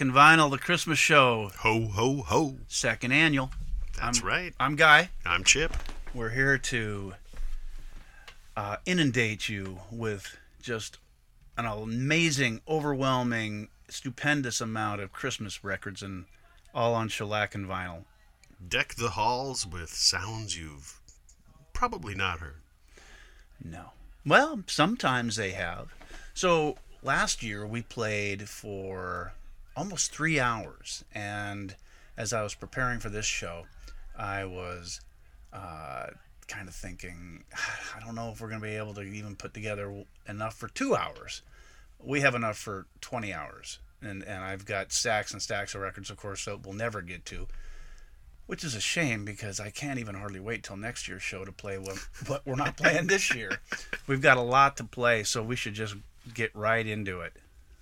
And Vinyl, the Christmas show. Ho, ho, ho. Second annual. That's I'm, right. I'm Guy. I'm Chip. We're here to uh, inundate you with just an amazing, overwhelming, stupendous amount of Christmas records and all on shellac and vinyl. Deck the halls with sounds you've probably not heard. No. Well, sometimes they have. So last year we played for almost three hours. And as I was preparing for this show, I was uh, kind of thinking, I don't know if we're going to be able to even put together enough for two hours. We have enough for 20 hours. And, and I've got stacks and stacks of records, of course, that we'll never get to, which is a shame because I can't even hardly wait till next year's show to play what, what we're not playing this year. We've got a lot to play, so we should just get right into it.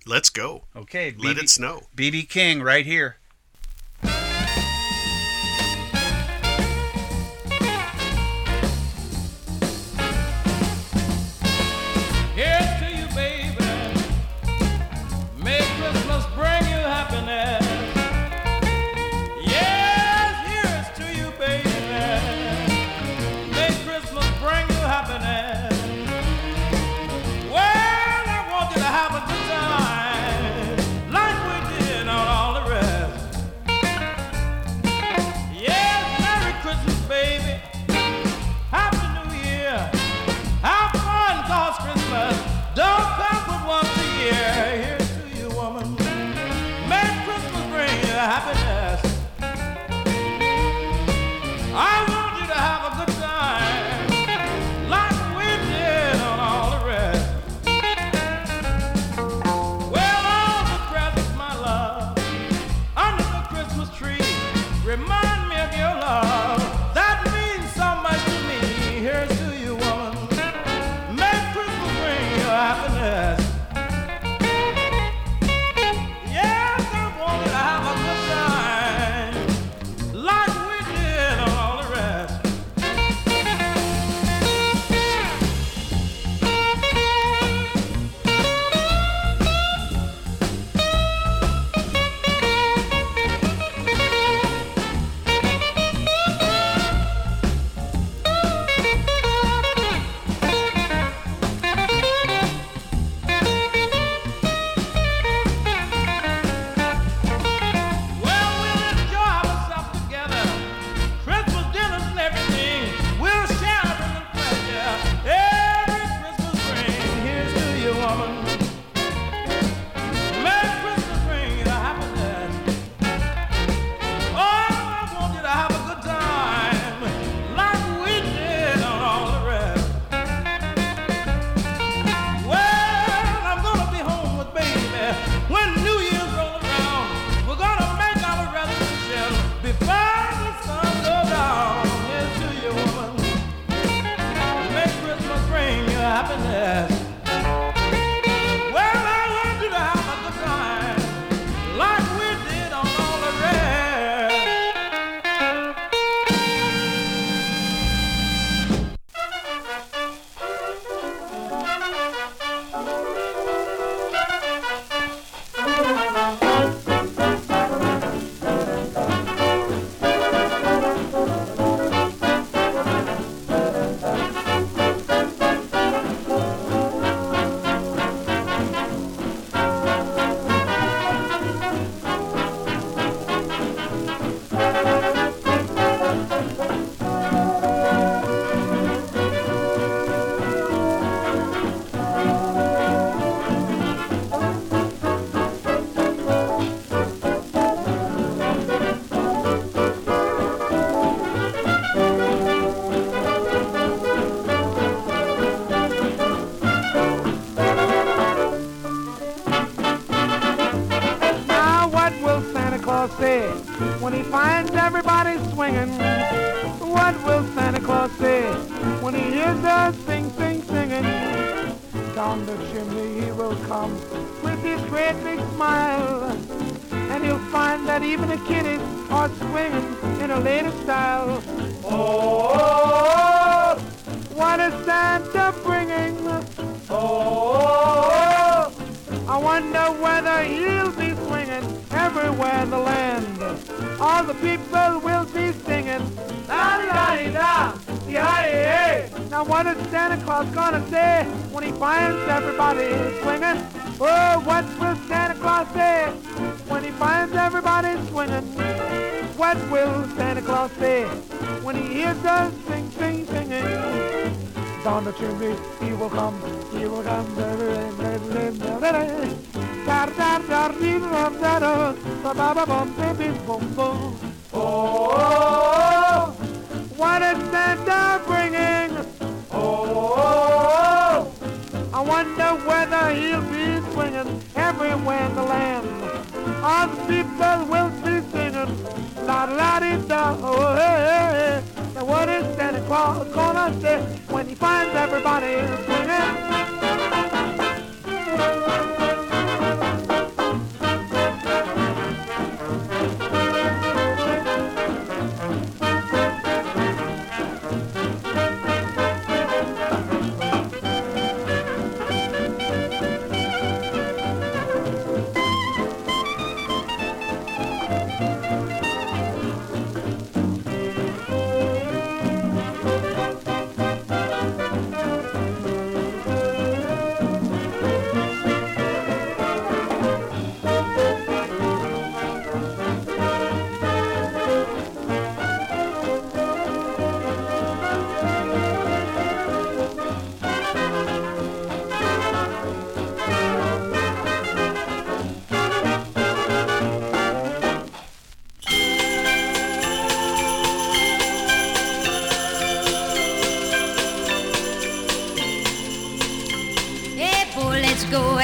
Let's go. Okay, let it snow. BB King right here.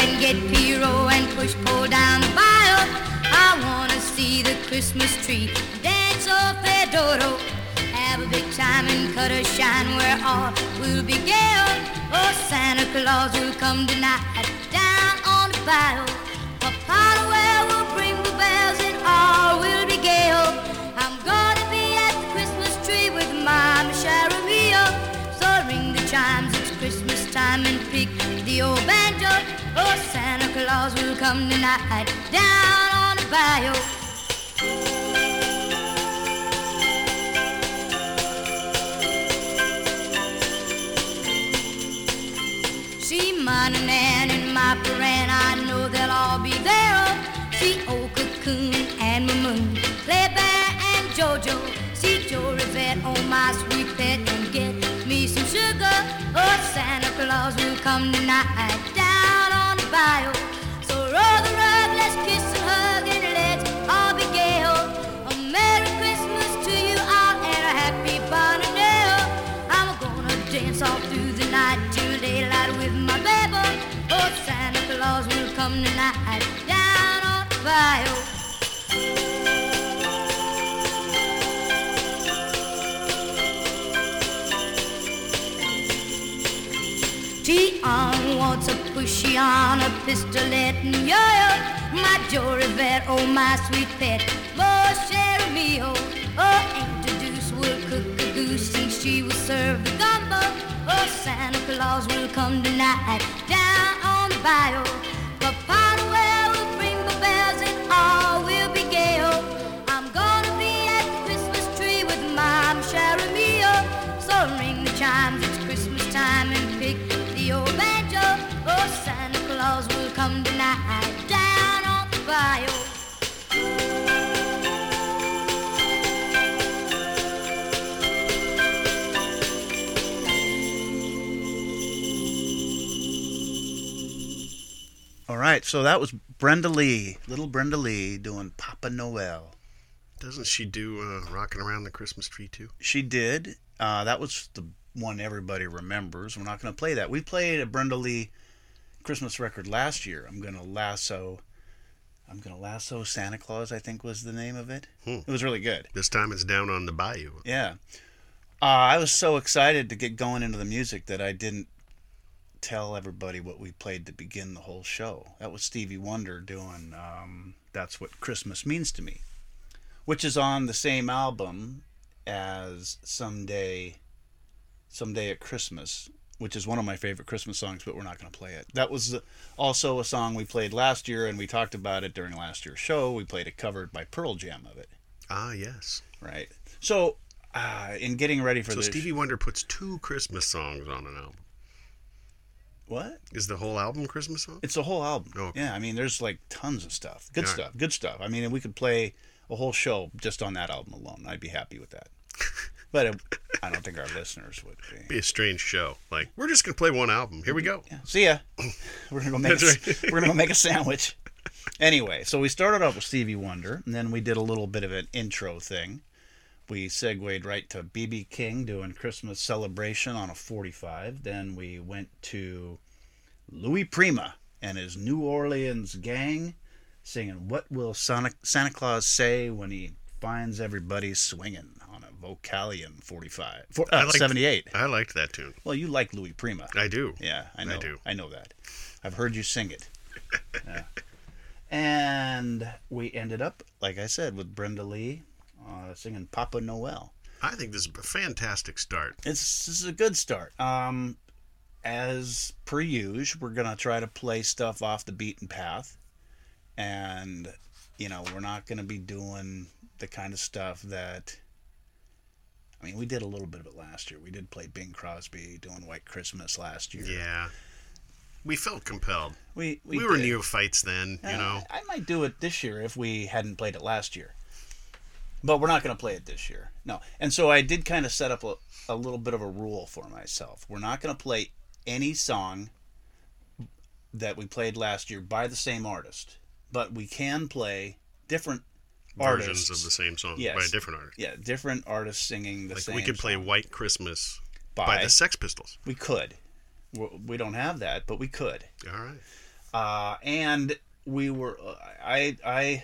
And get Piro and push pull down the bayou. I wanna see the Christmas tree dance off their dodo. Have a big time and cut a shine where all will be gay. Oh, Santa Claus will come tonight down on the bayou. Claus will come tonight down on the bayou. See my nan and my parent, I know they'll all be there. See old cocoon and Mamoon, Play and Jojo. See Joe Rivette, oh my sweet pet, and get me some sugar. Oh, Santa Claus will come tonight on bayou. So roll the rug, let's kiss and hug and let's all be gay. A Merry Christmas to you all and a Happy Barnadale. I'm gonna dance all through the night till daylight with my baby. Oh, Santa Claus will come tonight down on the bayou. T-on wants a pushy on a pistolet and yo-yo. My Joe Rivette, oh my sweet pet, more share me, oh. Oh, Aunt Deuce will cook a goose and she will serve the gumbo. Oh, Santa Claus will come tonight down on the bayou. Papa Santa Claus will come tonight down on the bayou. All right, so that was Brenda Lee, little Brenda Lee doing Papa Noel. Doesn't she do uh, rocking around the Christmas tree too? She did. Uh, that was the one everybody remembers. We're not going to play that. We played a Brenda Lee Christmas record last year. I'm going to lasso. I'm to lasso Santa Claus. I think was the name of it. Hmm. It was really good. This time it's down on the bayou. Yeah. Uh, I was so excited to get going into the music that I didn't tell everybody what we played to begin the whole show. That was Stevie Wonder doing um, That's What Christmas Means to Me, which is on the same album as Someday, Someday at Christmas, which is one of my favorite Christmas songs, but we're not going to play it. That was also a song we played last year, and we talked about it during last year's show. We played a cover by Pearl Jam of it, Ah, yes. right? So, uh, in getting ready for So this, Stevie Wonder puts two Christmas songs on an album. what? Is the whole album Christmas songs? It's the whole album. Oh, okay. Yeah, I mean, there's like tons of stuff. Good Yeah. stuff. Good stuff. I mean, we could play a whole show just on that album alone. I'd be happy with that. But it, I don't think our listeners would be. Be a strange show. Like we're just gonna play one album. Here we go. Yeah. See ya. We're gonna go make. A, right. we're gonna go make a sandwich. Anyway, so we started off with Stevie Wonder, and then we did a little bit of an intro thing. We segued right to BB King doing Christmas celebration on a 45. Then we went to Louis Prima and his New Orleans gang singing "What Will Santa, Santa Claus Say When He Finds Everybody Swinging" Vocalion 45, for, I uh, liked- 78. I liked that tune. Well, you like Louis Prima. I do. Yeah, I I know. do. I know that. I've heard you sing it. Yeah. And we ended up, like I said, with Brenda Lee uh, singing Papa Noel. I think this is a fantastic start. It's this is a good start. Um, as per usual, we're gonna try to play stuff off the beaten path, and you know we're not gonna be doing the kind of stuff that. I mean, we did a little bit of it last year. We did play Bing Crosby doing White Christmas last year. Yeah. We felt compelled. we We, we, were did. neophytes then, you Uh, know. I might do it this year if we hadn't played it last year. But we're not going to play it this year. No. And so I did kind of set up a, a little bit of a rule for myself. We're not going to play any song that we played last year by the same artist, but we can play different Versions artists. of the same song Yes. by a different artist. Yeah, different artists singing the Like same we could play song. White Christmas by, by the Sex Pistols. We could. We we don't have that, but we could. All right. uh, and we were I I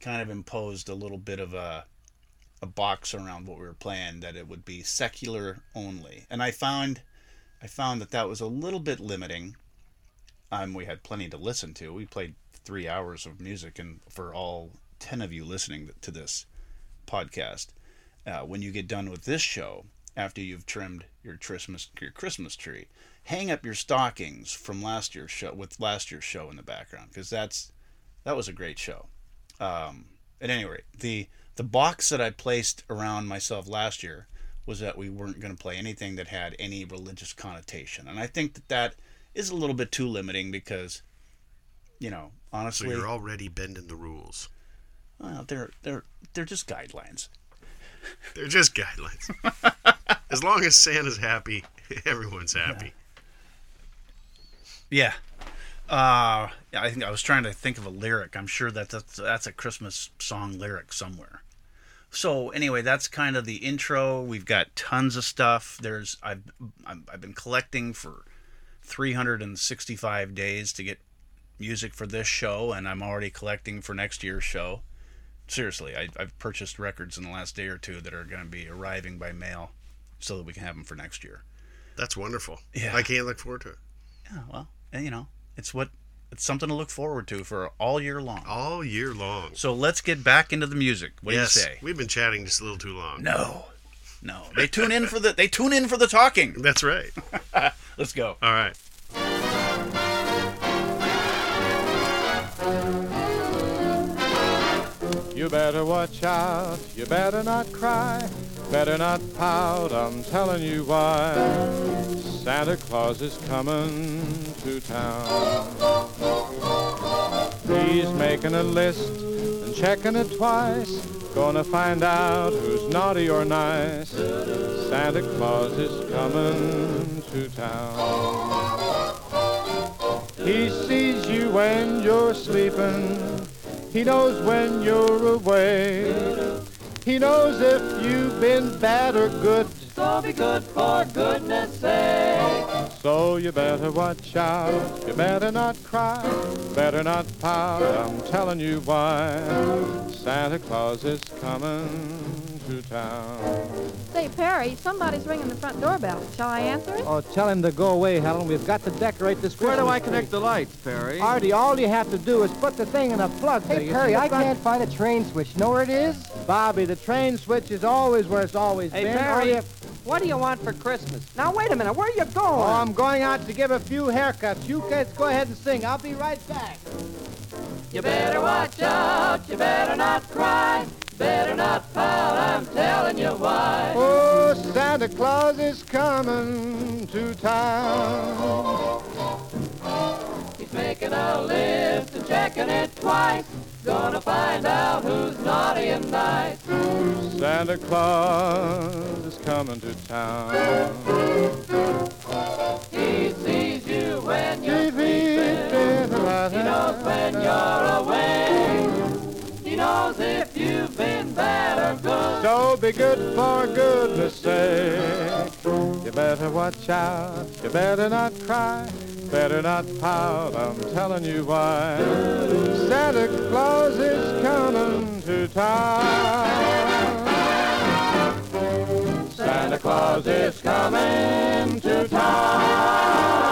kind of imposed a little bit of a a box around what we were playing that it would be secular only, and I found I found that that was a little bit limiting. Um, we had plenty to listen to. We played three hours of music, and for all ten of you listening to this podcast, uh, when you get done with this show, after you've trimmed your Christmas your Christmas tree, hang up your stockings from last year's show with last year's show in the background because that's that was a great show. Um, at any rate, the the box that I placed around myself last year was that we weren't going to play anything that had any religious connotation, and I think that that is a little bit too limiting because, you know, So honestly, you're already bending the rules. Well, they're they're they're just guidelines. They're just guidelines. as long as Santa's happy, everyone's happy. Yeah. Uh, I think I was trying to think of a lyric. I'm sure that that's, that's a Christmas song lyric somewhere. So anyway, that's kind of the intro. We've got tons of stuff. There's I've I've been collecting for 365 days to get music for this show, and I'm already collecting for next year's show. Seriously, I, I've purchased records in the last day or two that are going to be arriving by mail, so that we can have them for next year. That's wonderful. Yeah. I can't look forward to it. Yeah, well, and, you know, it's what it's something to look forward to for all year long. All year long. So let's get back into the music. What yes. do you say? We've been chatting just a little too long. No, no. They tune in for the they tune in for the talking. That's right. Let's go. All right. You better watch out, you better not cry, better not pout, I'm telling you why. Santa Claus is coming to town. He's making a list and checking it twice, gonna find out who's naughty or nice. Santa Claus is coming to town. He sees you when you're sleeping. He knows when you're away. He knows if you've been bad or good. So be good for goodness sake. So you better watch out. You better not cry. Better not pout. I'm telling you why. Santa Claus is coming to town. Say, Perry, Perry, somebody's ringing the front doorbell. Shall I answer it? Oh, tell him to go away, Helen. We've got to decorate this Where do Christmas I tree. connect the lights, Perry? Artie, all you have to do is put the thing in a plug. there. Hey, You Perry, I front- can't find a train switch. Know where it is? Bobby, the train switch is always where it's always Hey, been. All Perry, you what do you want for Christmas? Now, wait a minute. Where are you going? Oh, I'm going out to give a few haircuts. You guys go ahead and sing. I'll be right back. You better watch out. You better not cry. Better not pout. I'm telling you why. Oh, Santa Claus is coming to town. He's making a list and checking it twice. Gonna find out who's naughty and nice. Santa Claus is coming to town. He sees you when you're sleeping. He knows when you're awake. Knows if you've been bad or good. So be good for goodness sake. You better watch out. You better not cry. Better not pout. I'm telling you why. Santa Claus is coming to town. Santa Claus is coming to town.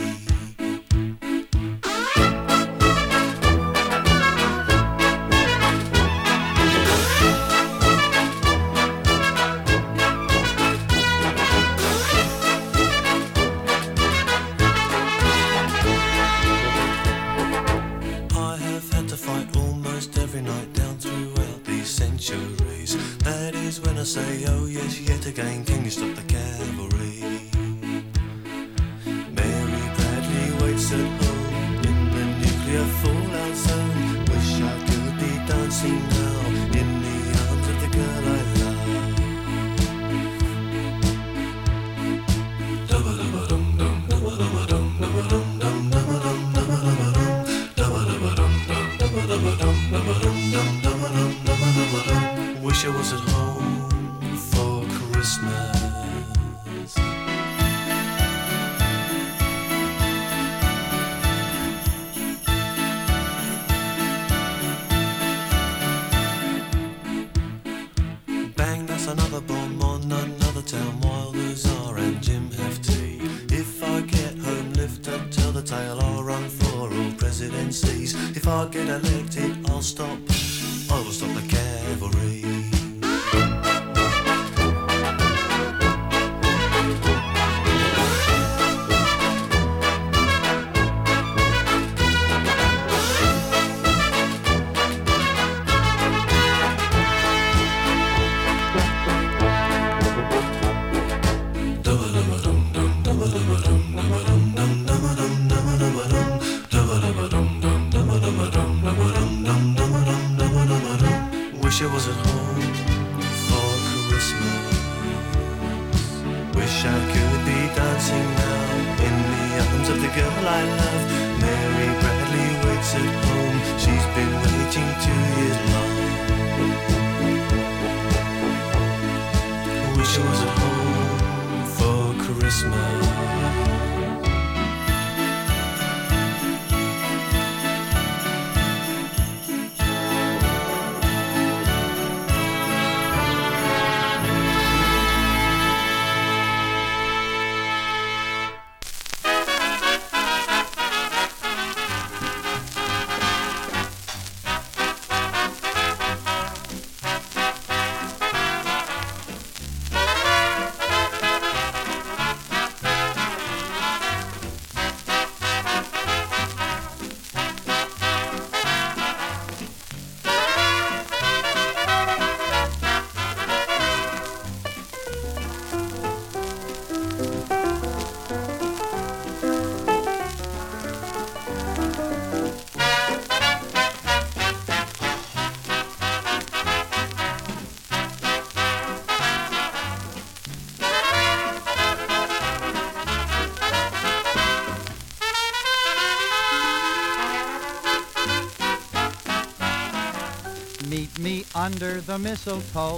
The mistletoe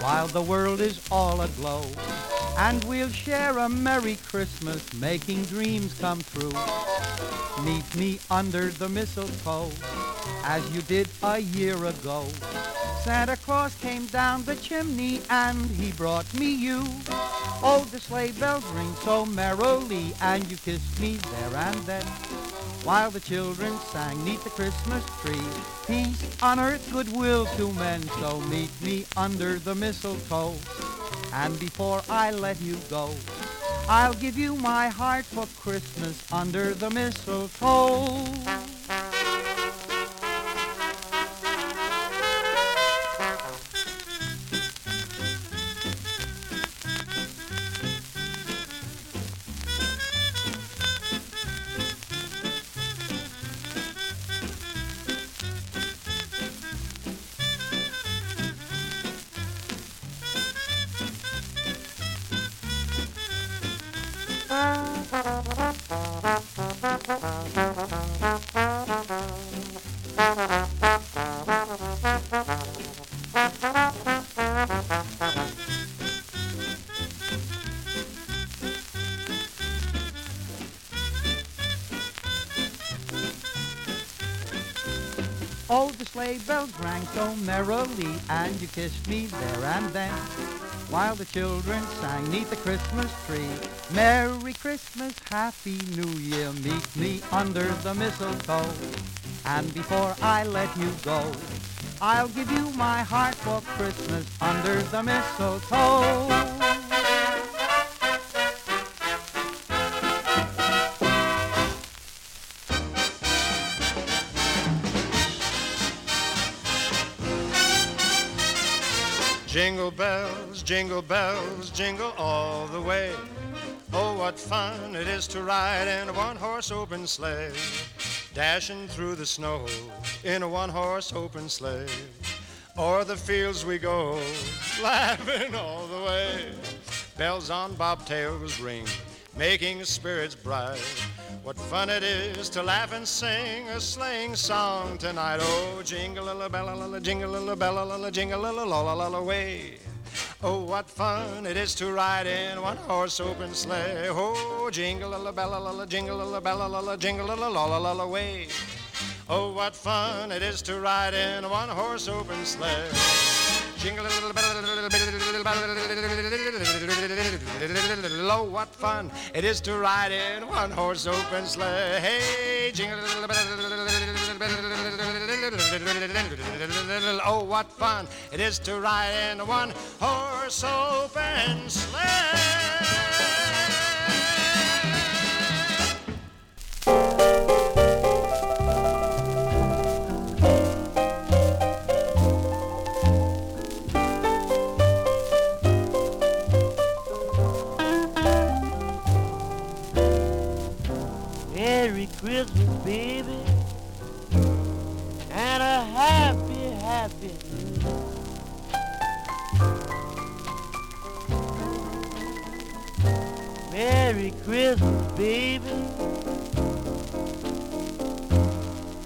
while the world is all aglow. And we'll share a Merry Christmas, making dreams come true. Meet me under the mistletoe, as you did a year ago. Santa Claus came down the chimney and he brought me you. Oh, the sleigh bells ring so merrily, and you kissed me there and then. While the children sang neath the Christmas tree, peace on earth, goodwill to men. So meet me under the mistletoe, and before I let you go, I'll give you my heart for Christmas under the mistletoe. Oh, the sleigh bells rang so merrily, and you kissed me there and then. While the children sang neath the Christmas tree, Merry Christmas, Happy New Year, meet me under the mistletoe. And before I let you go, I'll give you my heart for Christmas under the mistletoe. Bells, jingle bells, jingle all the way. Oh, what fun it is to ride in a one horse open sleigh. Dashing through the snow in a one horse open sleigh. O'er the fields we go, laughing all the way. Bells on bobtails ring, making spirits bright. What fun it is to laugh and sing a sleighing song tonight. Oh, jingle la bella la jingle a bella la jingle a la la la la la way. Oh, what fun it is to ride in one horse open sleigh. Oh, jingle la bella la jingle a la bella la jingle a la la la la way. Oh, what fun it is to ride in one horse open sleigh. Jingle a Oh, what fun it is to ride in one horse open sleigh. Hey, jingle Oh, what fun it is to ride in one horse open sleigh. Baby, and a happy, happy New Year. Merry Christmas, baby,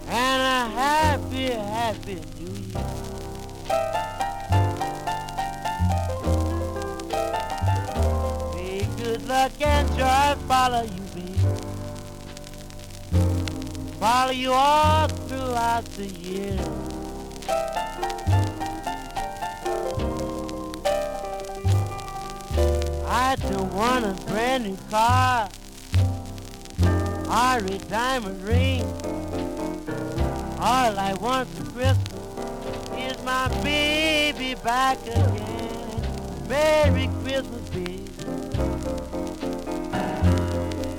and a happy, happy New Year. May good luck and joy follow you, follow you all throughout the year. I don't want a brand new car or a diamond ring. All I want for Christmas is my baby back again. Merry Christmas, baby.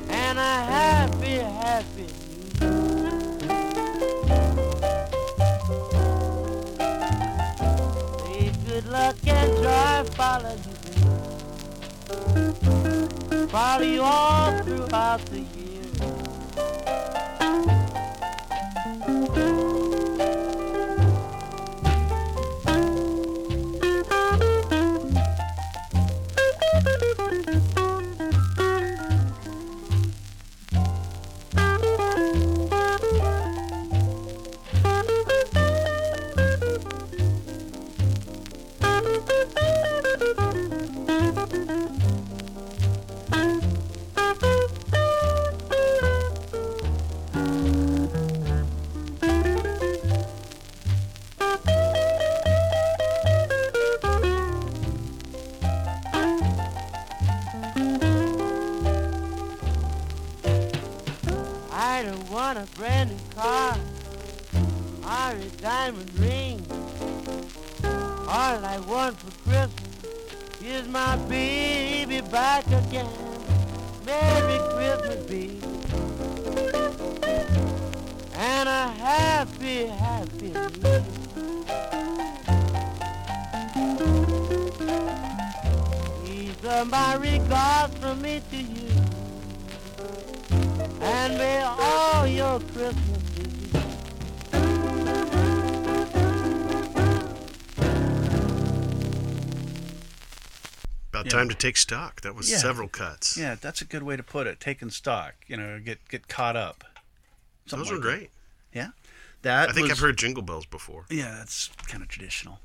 And a happy, happy and joy follow you. Follow you all throughout the year. These my regards from me to you. And may all your Christmas About Yeah. time to take stock. That was Yeah. several cuts. Yeah, that's a good way to put it. Taking stock, you know, get get caught up. Something Those were like that. great. Yeah, that. I think was- I've heard Jingle Bells before, Yeah, that's kind of traditional.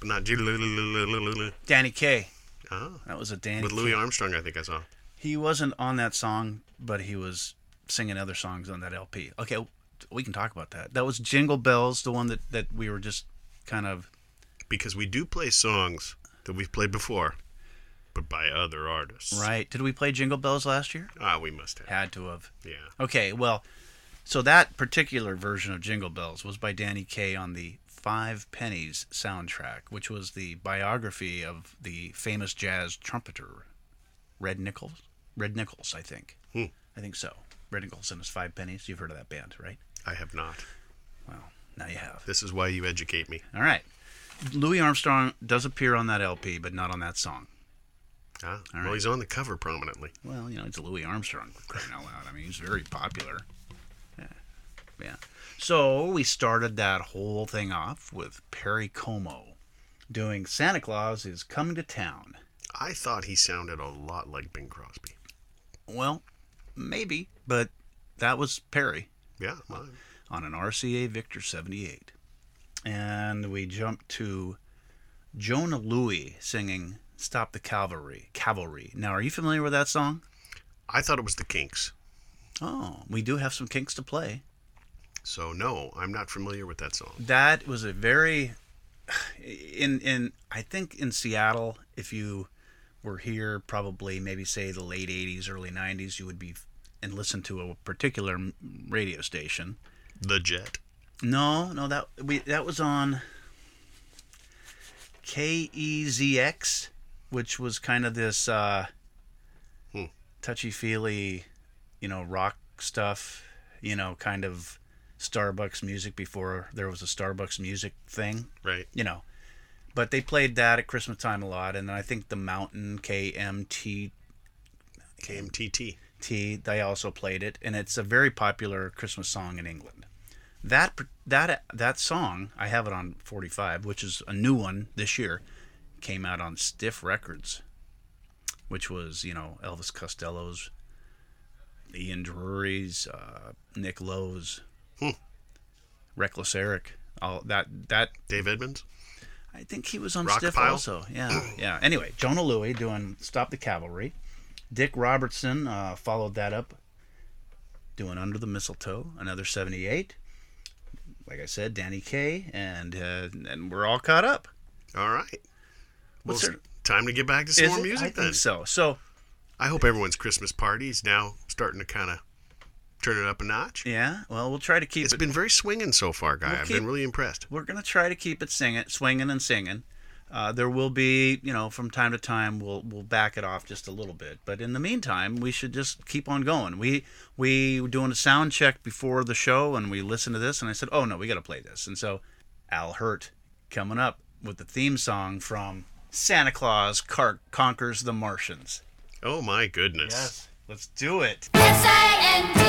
but not Jingle. Danny Kaye. Oh, That was a Danny. with Louis Kaye. Armstrong, I think I saw. He wasn't on that song, but he was singing other songs on that LP. Okay, we can talk about that. That was Jingle Bells, the one that that we were just kind of Because we do play songs that we've played before, but by other artists. right. Did we play Jingle Bells last year? Ah, we must have. Had to have. Yeah. Okay, well, so that particular version of Jingle Bells was by Danny Kaye on the Five Pennies soundtrack, which was the biography of the famous jazz trumpeter Red Nichols. Red Nichols, I think. Hmm. I think so. Red Nichols and his Five Pennies. You've heard of that band, right? I have not. Well, now you have. This is why you educate me. All right. Louis Armstrong does appear on that LP, but not on that song. Ah, All well, right. he's on the cover prominently. Well, you know, it's Louis Armstrong, crying out loud. I mean, he's very popular. Yeah. So we started that whole thing off with Perry Como doing Santa Claus is Coming to Town. I thought he sounded a lot like Bing Crosby. Well, maybe, but that was Perry Yeah, well, on an RCA Victor 78. And we jumped to Jona Lewie singing Stop the Cavalry. Cavalry. Now, are you familiar with that song? I thought it was the Kinks. Oh, we do have some kinks to play. So no, I'm not familiar with that song. That was a very in in I think in Seattle, if you were here, probably maybe say the late '80s, early '90s, you would be and listen to a particular radio station. The Jet. No, no, that we that was on KEZX, which was kind of this uh, Hmm. touchy feely, you know, rock stuff. You know, kind of Starbucks music before there was a Starbucks music thing. Right. You know, but they played that at Christmas time a lot, and I think the Mountain KMT KMTT. T. They also played it, and it's a very popular Christmas song in England. That that that song, I have it on 45, which is a new one this year, came out on Stiff Records, which was you know Elvis Costello's, Ian Dury's, uh, Nick Lowe's, Hmm. Reckless Eric, all that that Dave Edmunds. I think he was on Rock Stiff Pile? also. Yeah, yeah. Anyway, Jona Lewie doing "Stop the Cavalry." Dick Robertson uh, followed that up, doing "Under the Mistletoe," another '78. Like I said, Danny Kaye, and uh, and we're all caught up. All right. Well, What's it's there- time to get back to some Is more it? music I then. think so. So I hope everyone's Christmas party is now starting to kind of turn it up a notch. yeah, well, we'll try to keep It's it. been very swinging so far, guy. We'll I've keep- been really impressed. we're gonna try to keep it singing, swinging and singing. Uh, there will be, you know, from time to time we'll we'll back it off just a little bit, but in the meantime, we should just keep on going. We we were doing a sound check before the show, and we listened to this, and I said, "Oh no, we got to play this." And so, Al Hirt coming up with the theme song from Santa Claus Car- Conquers the Martians. Oh my goodness. Let's do it. S-A-N-T-A-C-L-A,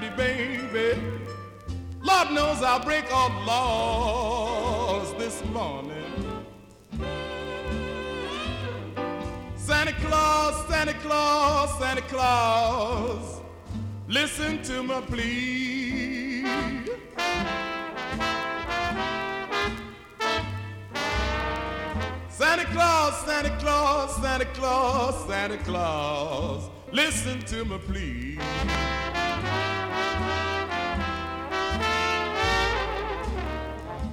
pretty baby, Lord knows I'll break all laws this morning. Santa Claus, Santa Claus, Santa Claus, listen to my plea. Santa Claus, Santa Claus, Santa Claus, Santa Claus, listen to my plea.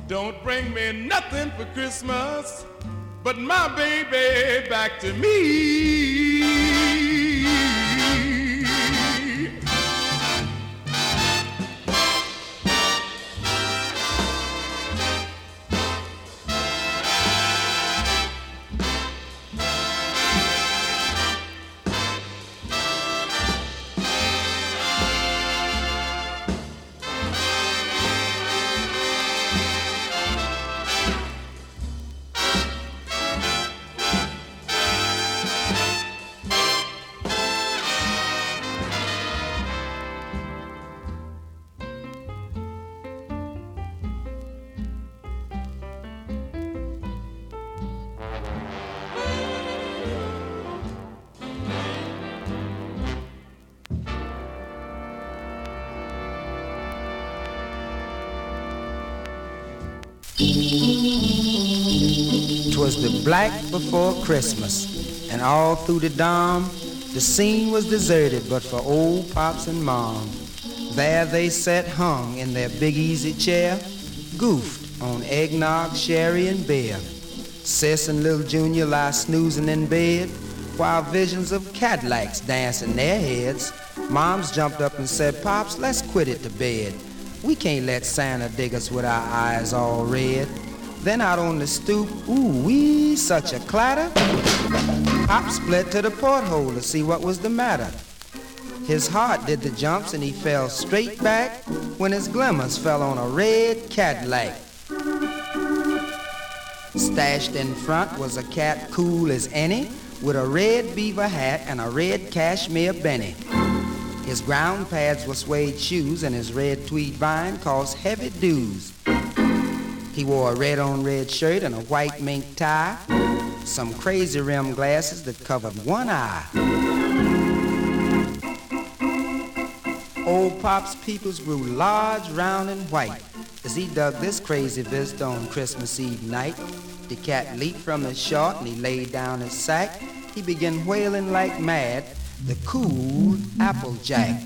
Don't bring me nothing for Christmas, but my baby back to me. Twas the black before Christmas, and all through the dawn, the scene was deserted but for old pops and mom. There they sat hung in their big easy chair, goofed on eggnog, sherry, and beer. Sis and little Junior lie snoozing in bed, while visions of Cadillacs dance in their heads. Moms jumped up and said, Pops, let's quit it to bed. We can't let Santa dig us with our eyes all red. Then out on the stoop, ooh wee, such a clatter. Pop split to the porthole to see what was the matter. His heart did the jumps and he fell straight back when his glimmers fell on a red Cadillac. Stashed in front was a cat cool as any with a red beaver hat and a red cashmere benny. His ground pads were suede shoes and his red tweed vine caused heavy dues. He wore a red on red shirt and a white mink tie, some crazy rim glasses that covered one eye. Old Pop's peoples grew large, round, and white as he dug this crazy visitor on Christmas Eve night. The cat leaped from his short and he laid down his sack. He began wailing like mad, the cool Applejack.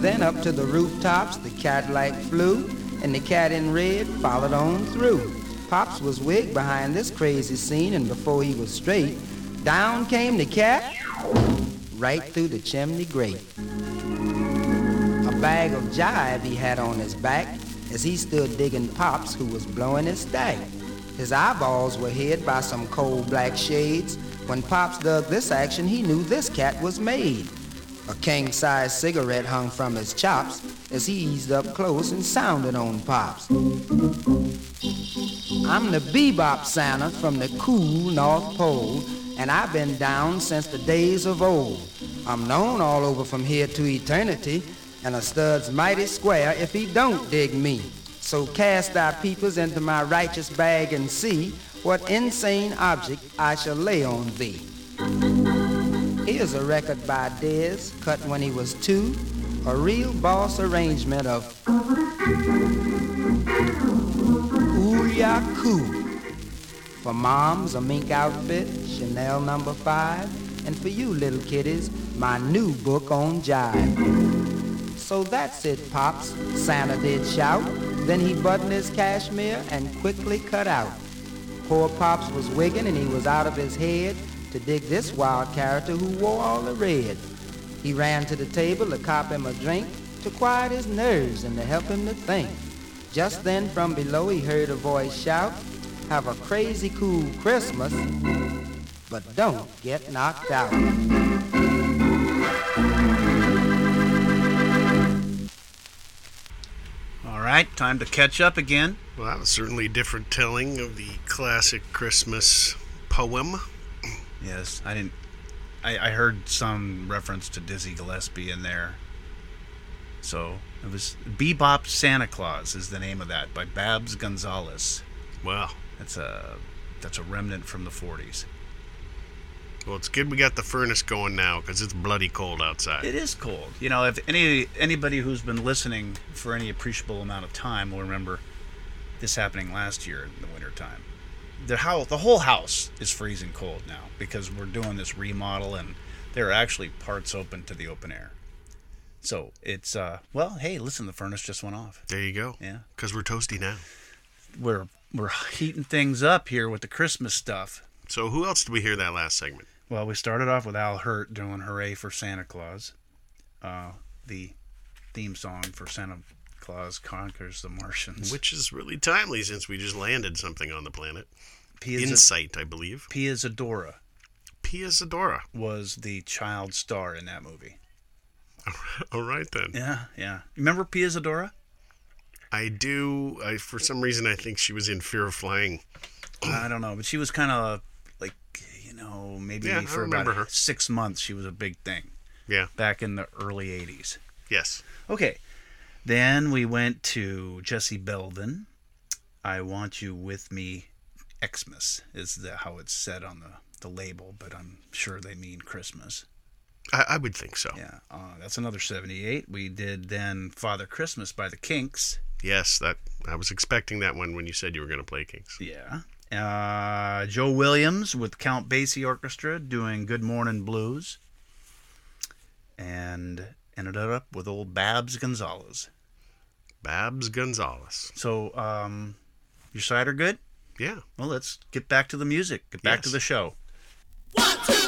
Then up to the rooftops the Cadillac flew, and the cat in red followed on through. Pops was wigged behind this crazy scene, and before he was straight, down came the cat right through the chimney grate. A bag of jive he had on his back as he stood digging Pops, who was blowing his stack. His eyeballs were hid by some cold black shades. When Pops dug this action, he knew this cat was made. A king sized cigarette hung from his chops as he eased up close and sounded on Pops. I'm the bebop Santa from the cool North Pole, and I've been down since the days of old. I'm known all over from here to eternity, and a stud's mighty square if he don't dig me. So cast thy peepers into my righteous bag and see what insane object I shall lay on thee. Here's a record by Dez, cut when he was two, a real boss arrangement of Ooh-ya-coo. For moms, a mink outfit, Chanel number five, and for you little kiddies, my new book on jive. So that's it, Pops, Santa did shout. Then he buttoned his cashmere and quickly cut out. Poor Pops was wigging and he was out of his head to dig this wild character who wore all the red. He ran to the table to cop him a drink, to quiet his nerves and to help him to think. Just then from below he heard a voice shout, have a crazy cool Christmas, but don't get knocked out. All right, time to catch up again. Well, that was certainly a different telling of the classic Christmas poem. Yes, I didn't. I, I heard some reference to Dizzy Gillespie in there. So it was Bebop Santa Claus is the name of that by Babs Gonzales. Wow, that's a that's a remnant from the 40s. Well, it's good we got the furnace going now because it's bloody cold outside. It is cold. You know, if any anybody who's been listening for any appreciable amount of time will remember this happening last year in the wintertime. The house, the whole house is freezing cold now because we're doing this remodel and there are actually parts open to the open air. So it's uh well, hey, listen, the furnace just went off. There you go. Yeah, because we're toasty now. We're we're heating things up here with the Christmas stuff. So who else did we hear that last segment? Well, we started off with Al Hirt doing "Hooray for Santa Claus," uh, the theme song for Santa Claus Conquers the Martians, which is really timely since we just landed something on the planet. Pia Insight, I believe. Pia Zadora. Pia Zadora was the child star in that movie. All right then. Yeah, yeah. Remember Pia Zadora? I do. I for some reason I think she was in Fear of Flying. I don't know, but she was kind of like you know maybe Yeah, for remember about her. six months she was a big thing. Yeah. Back in the early '80s. Yes. Okay. Then we went to Jesse Belvin. I want you with me, Xmas is the, how it's said on the the label, but I'm sure they mean Christmas. I, I would think so. Yeah, uh, that's another 78. We did then Father Christmas by the Kinks. Yes, that I was expecting that one when you said you were going to play Kinks. Yeah. Uh, Joe Williams with Count Basie Orchestra doing Good Morning Blues. And ended up with old Babs Gonzales. Babs Gonzales. So, um, your cider good? Yeah. Well, let's get back to the music. Get back to the show. Days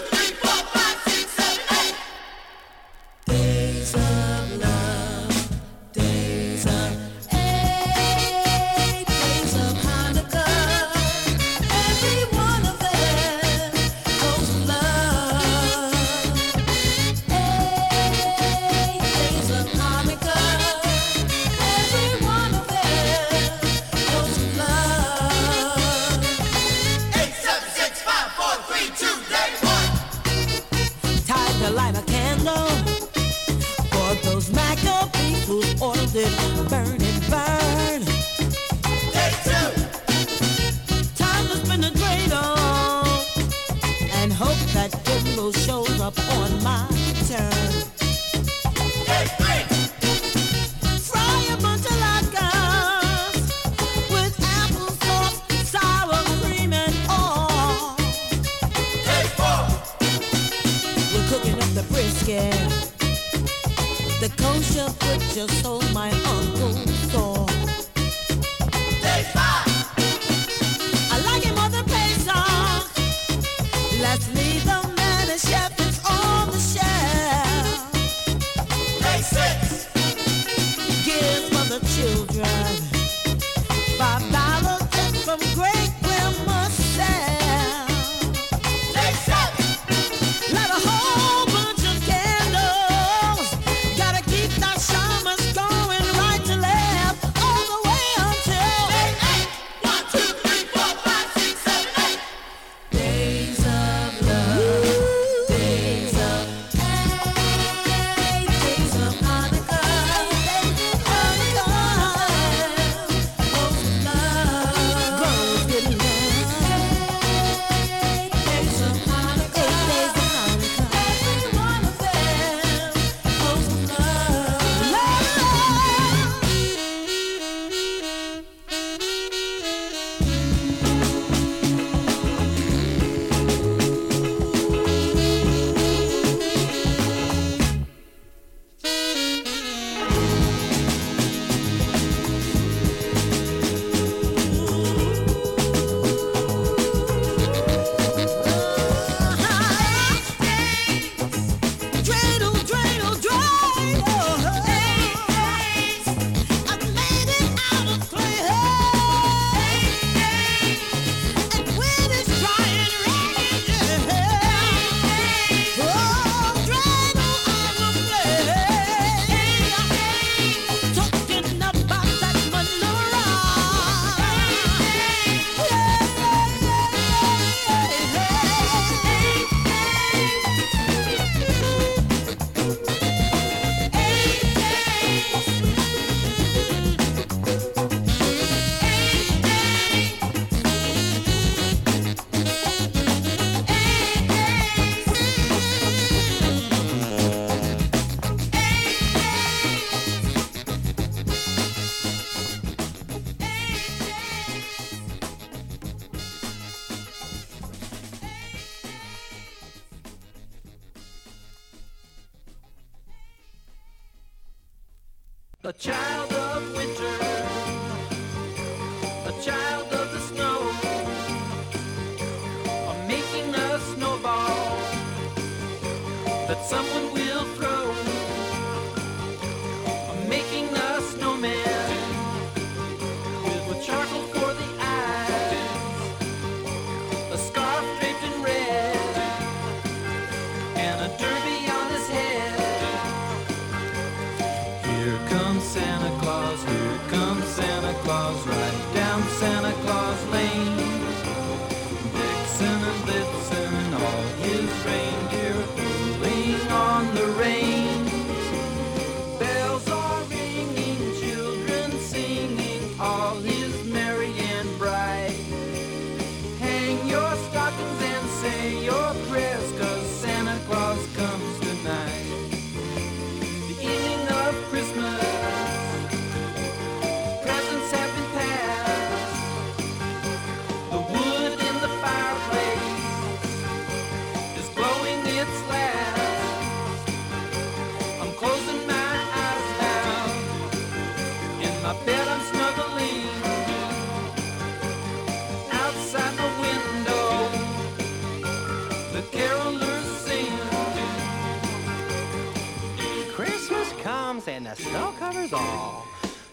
the snow covers all.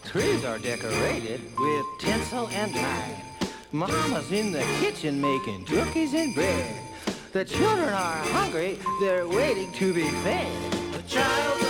Trees are decorated with tinsel and pine. Mama's in the kitchen making cookies and bread. The children are hungry, they're waiting to be fed. The child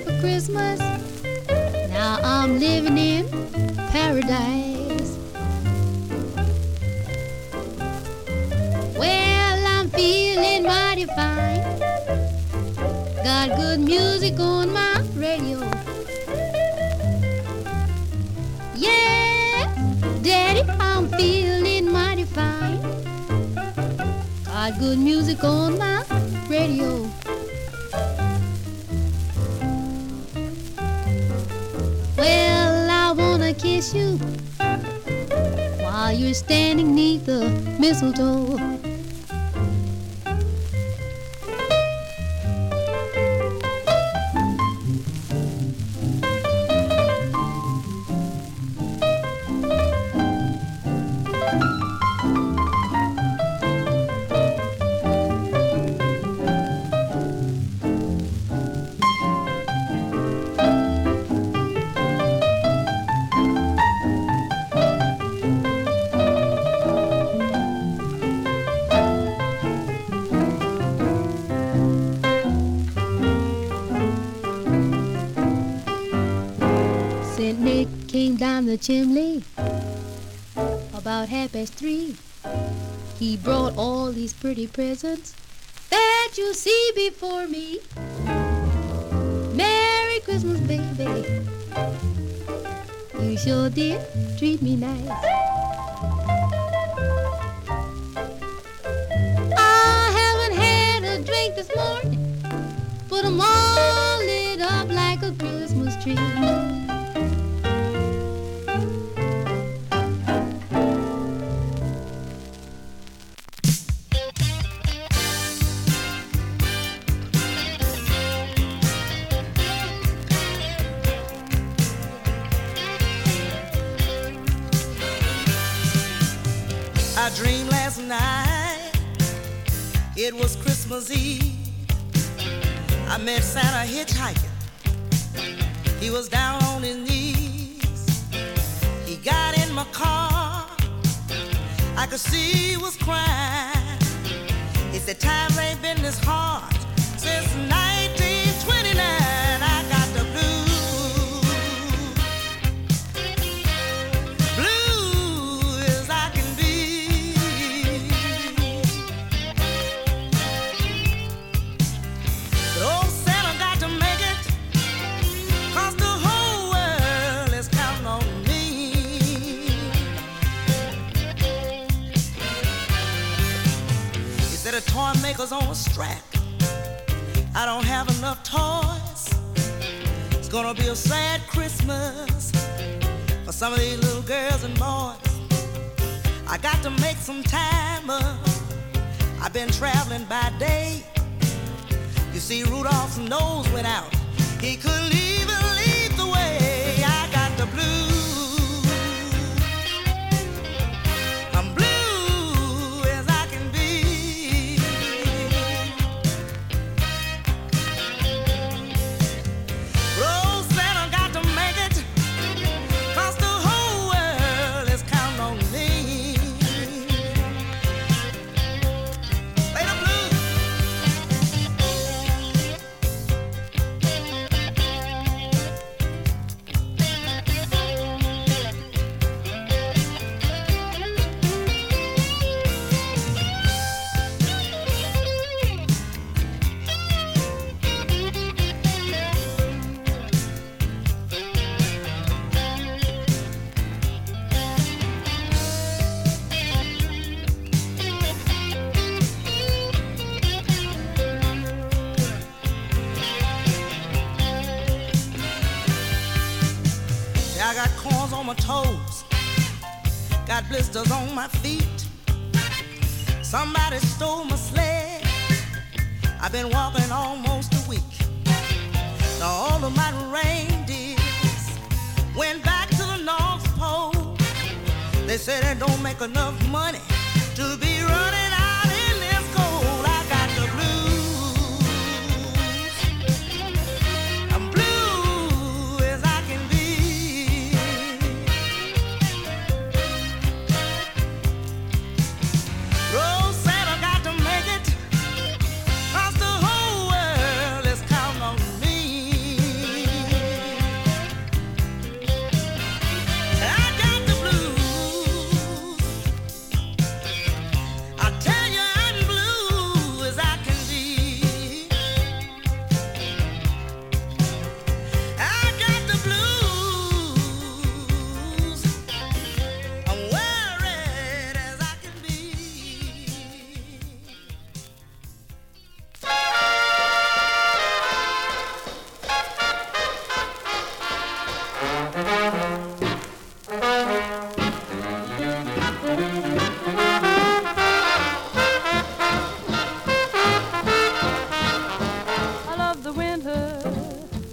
for Christmas? the chimney about half past three. He brought all these pretty presents that you see before me. Merry Christmas, baby. You sure did treat me nice. I haven't had a drink this morning, but I'm all lit up like a Christmas tree.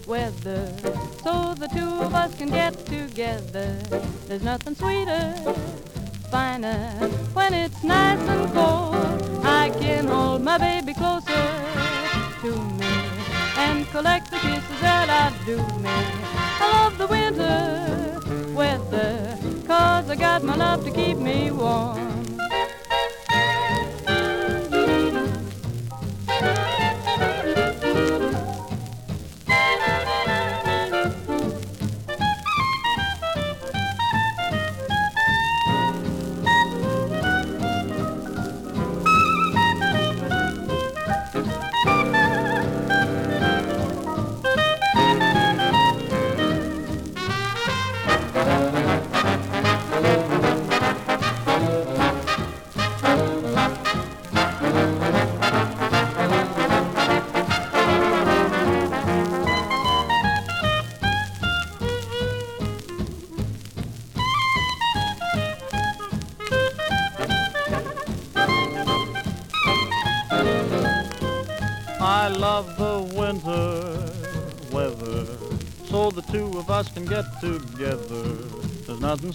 Weather so the two of us can get together. There's nothing sweeter, finer when it's nice and cold. I can hold my baby closer to me and collect the kisses that I do me. I love the winter weather, cause I got my love to keep me warm.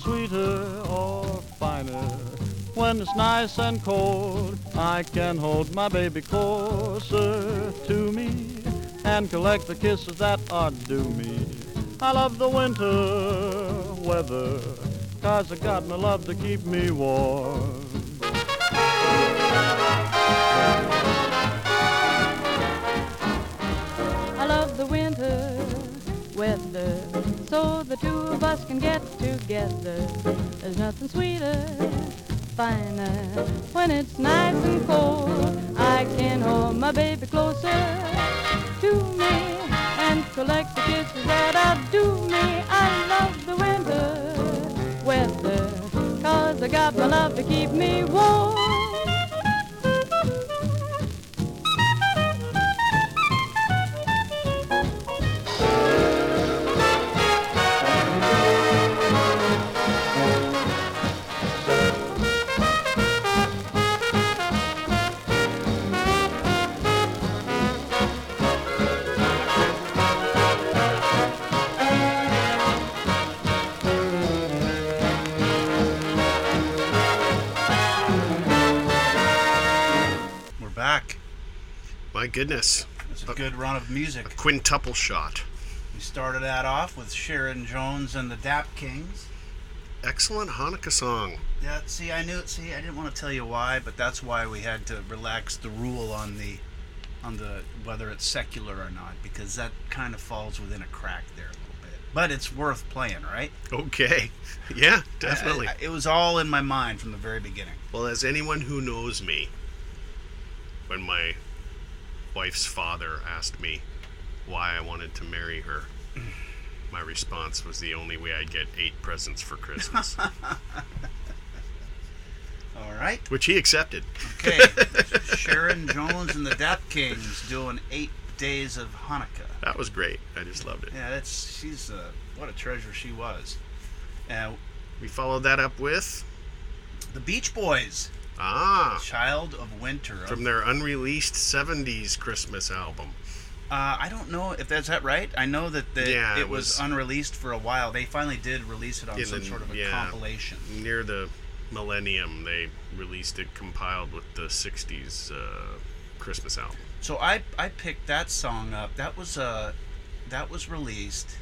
Sweeter or finer. When it's nice and cold, I can hold my baby closer to me and collect the kisses that are due me. I love the winter weather, cause I got my love to keep me warm. I love the winter weather, so the two of us can get together. There's nothing sweeter, finer when it's nice and cold. I can hold my baby closer to me and collect the kisses that due me. I love the winter weather, cause I got my love to keep me warm. My goodness. It's a good run of music. A Quintuple shot. We started that off with Sharon Jones and the Dap Kings. Excellent Hanukkah song. Yeah, see, I knew. It. See, I didn't want to tell you why, but that's why we had to relax the rule on the, on the whether it's secular or not, because that kind of falls within a crack there a little bit. But it's worth playing, right? Okay. Yeah, definitely. I- I- it was all in my mind from the very beginning. Well, as anyone who knows me, when my wife's father asked me why I wanted to marry her, my response was the only way I'd get eight presents for Christmas, All right. which he accepted. Okay. Sharon Jones and the Dap Kings doing eight days of Hanukkah. That was great. I just loved it. Yeah, that's she's uh, what a treasure she was. And we followed that up with the Beach Boys. Ah, Child of Winter. from their unreleased '70s Christmas album. Uh, I don't know if that's that right. I know that the, Yeah, it, it was, was- unreleased for a while. They finally did release it on some the- sort of a yeah, compilation. Near the millennium, they released it compiled with the '60s uh, Christmas album. So I I picked that song up. That was uh that was released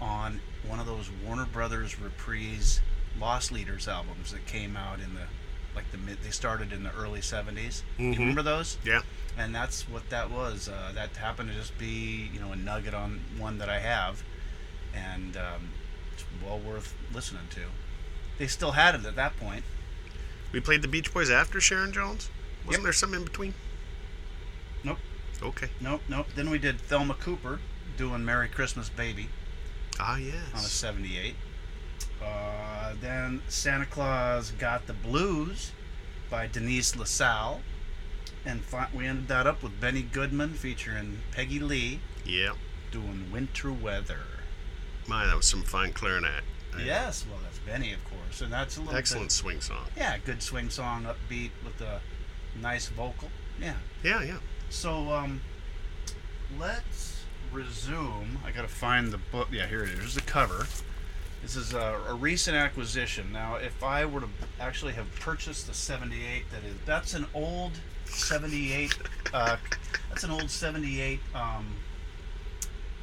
on one of those Warner Brothers Reprise Loss Leaders albums that came out in the like the mid. They started in the early '70s. Mhm. You remember those? Yeah. And that's what that was. Uh, that happened to just be you know a nugget on one that I have, and um, it's well worth listening to. They still had it at that point. We played the Beach Boys after Sharon Jones. Wasn't there some in between? Nope. Okay. Nope. Nope. Then we did Thelma Cooper doing "Merry Christmas, Baby." Ah, yes. on a 78. Uh, then Santa Claus Got the Blues by Denise LaSalle. And we ended that up with Benny Goodman featuring Peggy Lee Yeah. doing Winter Weather. My, that was some fine clarinet. I- Yes, well, that's Benny, of course. And that's a little Excellent bit- swing song. Yeah, good swing song, upbeat with a nice vocal. Yeah. Yeah, yeah. So, um, let's resume. I gotta find the book. Yeah, here it is. Here's the cover. This is a, a recent acquisition. Now, if I were to actually have purchased the 78, that is, that's an old 78. Uh, that's an old 78 um,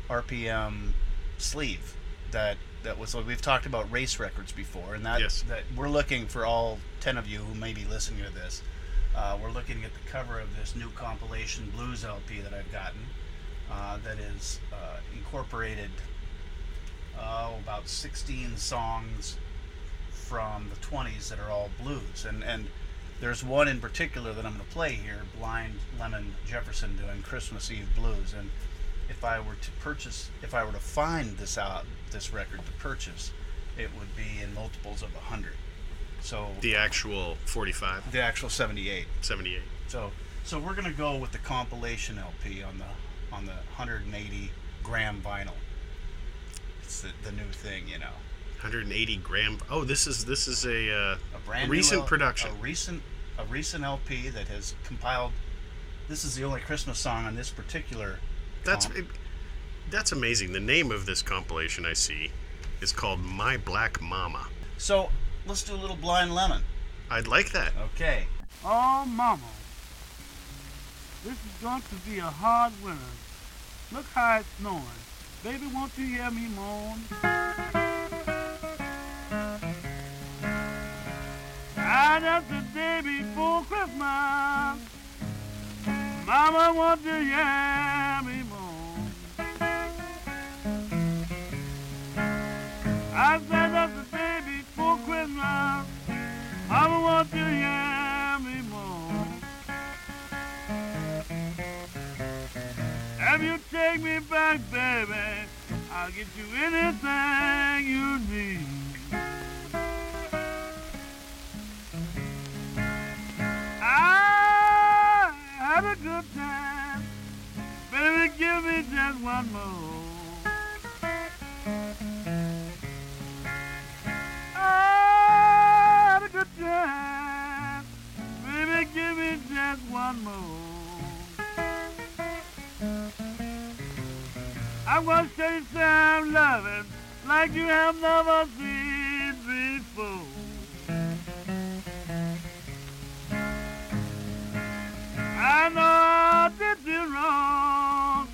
RPM sleeve that that was. We've talked about race records before, and that that we're looking for all 10 of you who may be listening to this. Uh, we're looking at the cover of this new compilation blues LP that I've gotten. Uh, that is uh, incorporated uh, about 16 songs from the 20s that are all blues. And, and there's one in particular that I'm going to play here Blind Lemon Jefferson doing Christmas Eve Blues. And if I were to purchase, if I were to find this out, this record to purchase, it would be in multiples of 100. So The actual 45. the actual 78. 78. So so we're gonna go with the compilation LP on the on the 180 gram vinyl. It's the, the new thing, you know. 180 gram. Oh, this is this is a, uh, A brand recent new production. A recent a recent LP that has compiled. This is the only Christmas song on this particular. That's comp. it- that's amazing. The name of this compilation I see is called My Black Mama. So let's do a little Blind Lemon. I'd like that. Okay. Oh, mama, this is going to be a hard winter. Look how it's snowing. Baby, won't you hear me moan? Ah, that's the day before Christmas. Mama, won't you hear me moan? I said that's the day before Christmas. Mama, won't you hear me moan? If you take me back, baby, I'll get you anything you need. I had a good time. Baby, give me just one more. I had a good time. Baby, give me just one more. I'm gonna show you some loving like you have never seen before. I know I did you wrong.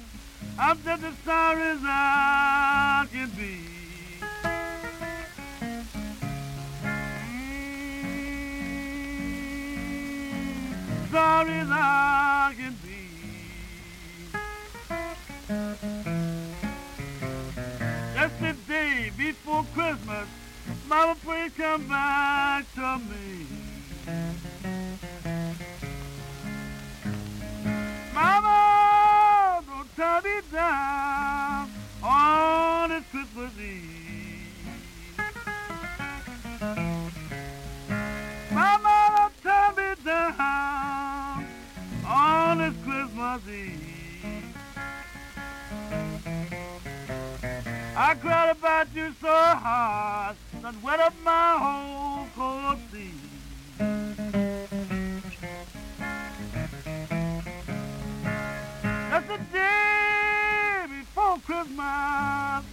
I'm just as sorry as I can be. Mm, sorry as I can be. Just the day before Christmas, Mama, please come back to me. Mama, don't turn me down on this Christmas Eve. Mama, don't turn me down on this Christmas Eve. I cried about you so hard, that wet up my whole cold sea. That's the day before Christmas.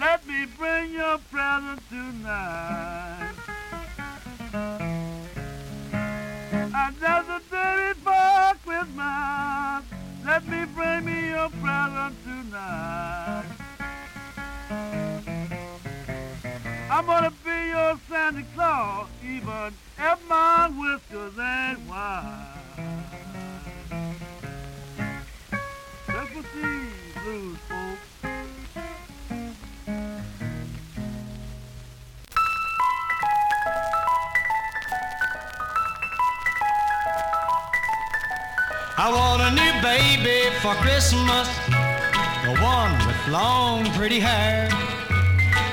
Let me bring your present tonight. And that's the day before Christmas. Let me bring me your present tonight. I'm gonna be your Santa Claus, even if my whiskers ain't white. Christmas Eve blues, folks. I want a new baby for Christmas, the one with long, pretty hair.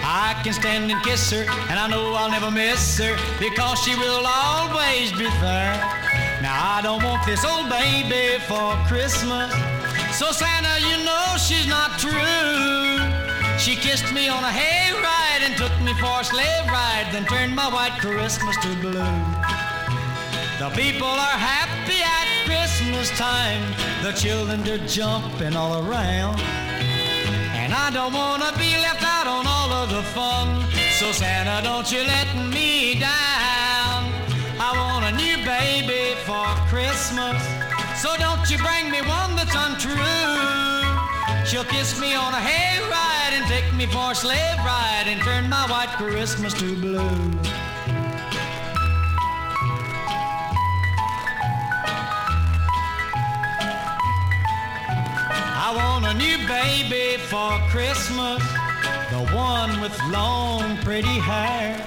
I can stand and kiss her, and I know I'll never miss her because she will always be there. Now I don't want this old baby for Christmas, so Santa, you know she's not true. She kissed me on a hayride and took me for a sleigh ride, then turned my white Christmas to blue. The people are happy at Christmas time. The children are jumping all around. I don't wanna be left out on all of the fun. So Santa, don't you let me down. I want a new baby for Christmas. So don't you bring me one that's untrue. She'll kiss me on a hayride and take me for a slave ride and turn my white Christmas to blue. A new baby for Christmas, the one with long, pretty hair.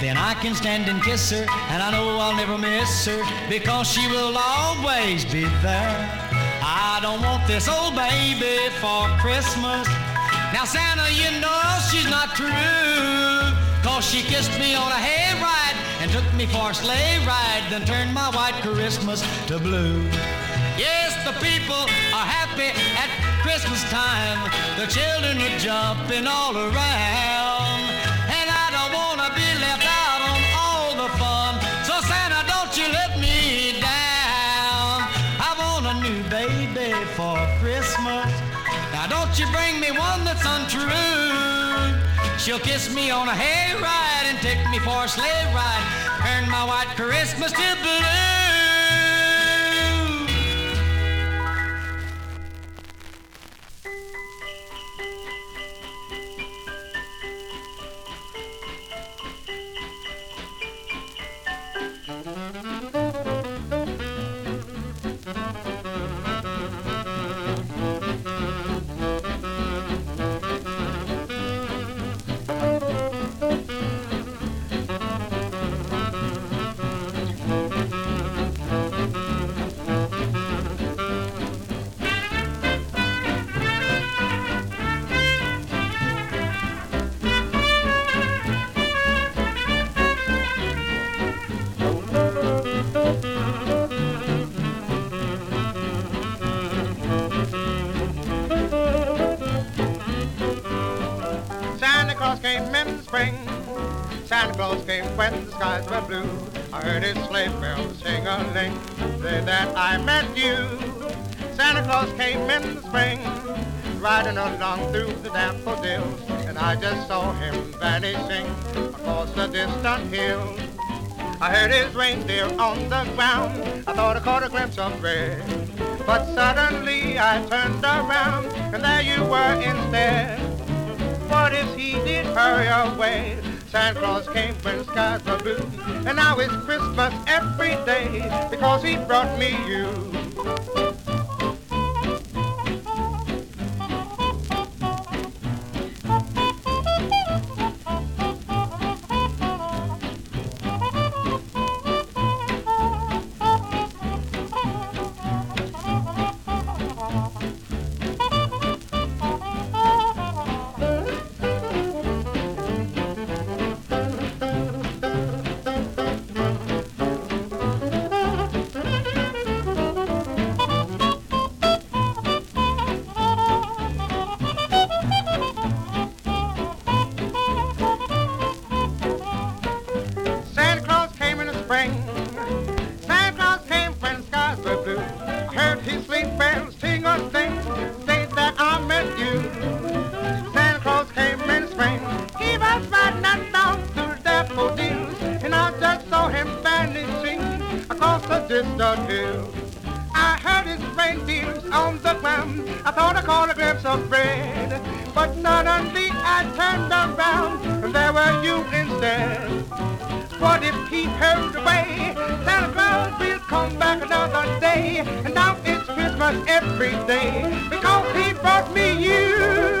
Then I can stand and kiss her, and I know I'll never miss her because she will always be there. I don't want this old baby for Christmas. Now, Santa, you know she's not true, cause she kissed me on a hayride and took me for a sleigh ride, then turned my white Christmas to blue. Yes, the people are happy at Christmas time. The children are jumping all around. And I don't want to be left out on all the fun. So Santa, don't you let me down. I want a new baby for Christmas. Now don't you bring me one that's untrue. She'll kiss me on a hayride and take me for a sleigh ride. Turn my white Christmas to blue. When the skies were blue. I heard his sleigh bells sing a ling. Day that I met you. Santa Claus came in the spring, riding along through the daffodils, and I just saw him vanishing across the distant hill. I heard his reindeer on the ground. I thought I caught a glimpse of red. But suddenly I turned around, and there you were instead. What if he did hurry away? Santa Claus came when skies were blue, and now it's Christmas every day because he brought me you. On the ground. I thought I caught a glimpse of red, but suddenly I turned around, and there were you instead. What if he hurried away? Santa Claus will come back another day. And now it's Christmas every day because he brought me you.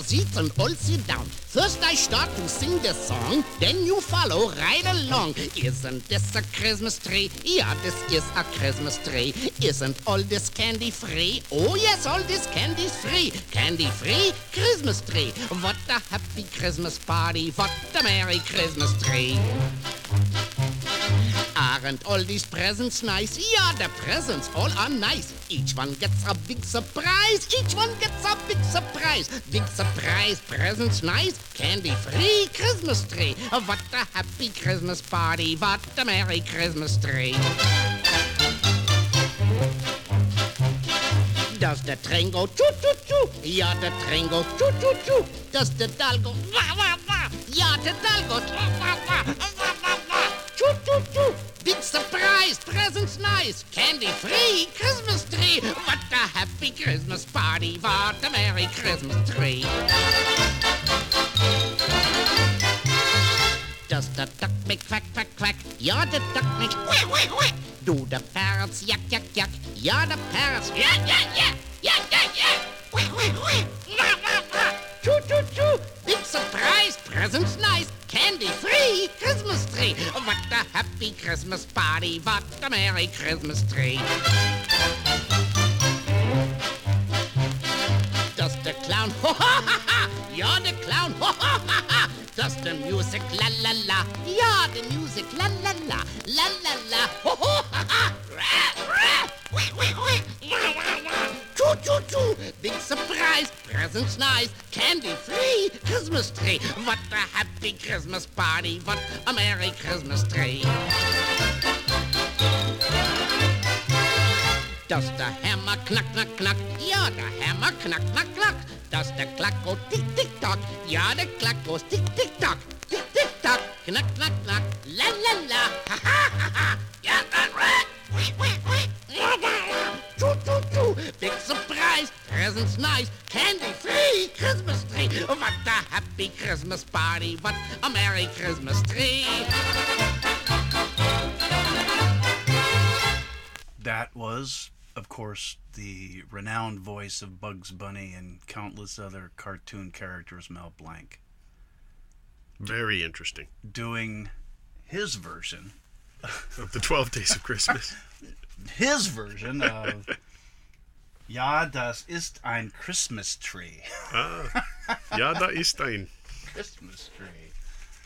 Your seats and all sit down. First I start to sing the song, then you follow right along. Isn't this a Christmas tree? Yeah, this is a Christmas tree. Isn't all this candy free? Oh yes, all this candy's free. Candy free Christmas tree. What a happy Christmas party. What a merry Christmas tree. Aren't all these presents nice? Yeah, the presents all are nice. Each one gets a big surprise. Each one gets a big surprise. Big surprise, presents nice. Candy free Christmas tree. What a happy Christmas party. What a merry Christmas tree. Does the train go choo choo choo? Yeah, the train goes choo choo choo. Does the doll go wah wah wah? Yeah, the doll goes wah. wah, wah, wah. Presents nice, candy free Christmas tree. What a happy Christmas party! What a merry Christmas tree! Does the duck make quack quack quack? Yeah, the duck makes quack quack quack. Do the parrots yak yak yak? Yeah, the parrots yak yak yak yak yak yak. Quack quack quack. Wah, wah, wah. Choo choo choo. Big surprise, presents nice, candy free Christmas tree. What a happy Christmas party! What a merry Christmas tree! Does the clown ho ha ha ha? You're the clown ho ha ha ha. Does the music la la la? Yeah, the music la la la la la la ho ho ha ha. Wah, wah, wah. Choo choo choo. Big surprise, presents nice, candy free Christmas tree. What a happy Christmas party! What a merry Christmas tree! Does the hammer knack knack knack? Yeah, the hammer knack knack knack. Does the clock go tick tick tock? Yeah, the clock goes tick tick tock. Tick tick tock. Knack knack knack. La la la. Ha ha ha ha. Yeah, that's right. Wait, wait, wait. La la Presents nice. Candy free. Christmas tree. What a happy Christmas party. What a merry Christmas tree. That was, of course, the renowned voice of Bugs Bunny and countless other cartoon characters, Mel Blanc, Very interesting. doing his version, Of the 12 Days of Christmas. his version of Ja, das ist ein Christmas tree. Ah, ja, da ist ein. Christmas tree.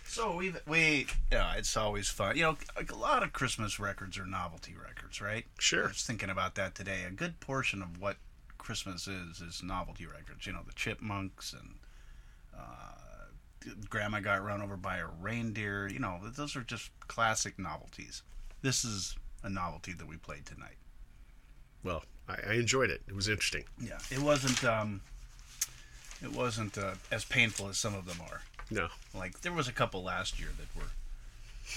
So we we yeah, it's always fun. You know, like a lot of Christmas records are novelty records, right? Sure. I was thinking about that today. A good portion of what Christmas is is novelty records. You know, the Chipmunks and uh, Grandma got run over by a reindeer. You know, those are just classic novelties. This is a novelty that we played tonight. Well, I, I enjoyed it. It was interesting. Yeah, it wasn't um, it wasn't uh, as painful as some of them are. No. Like there was a couple last year that were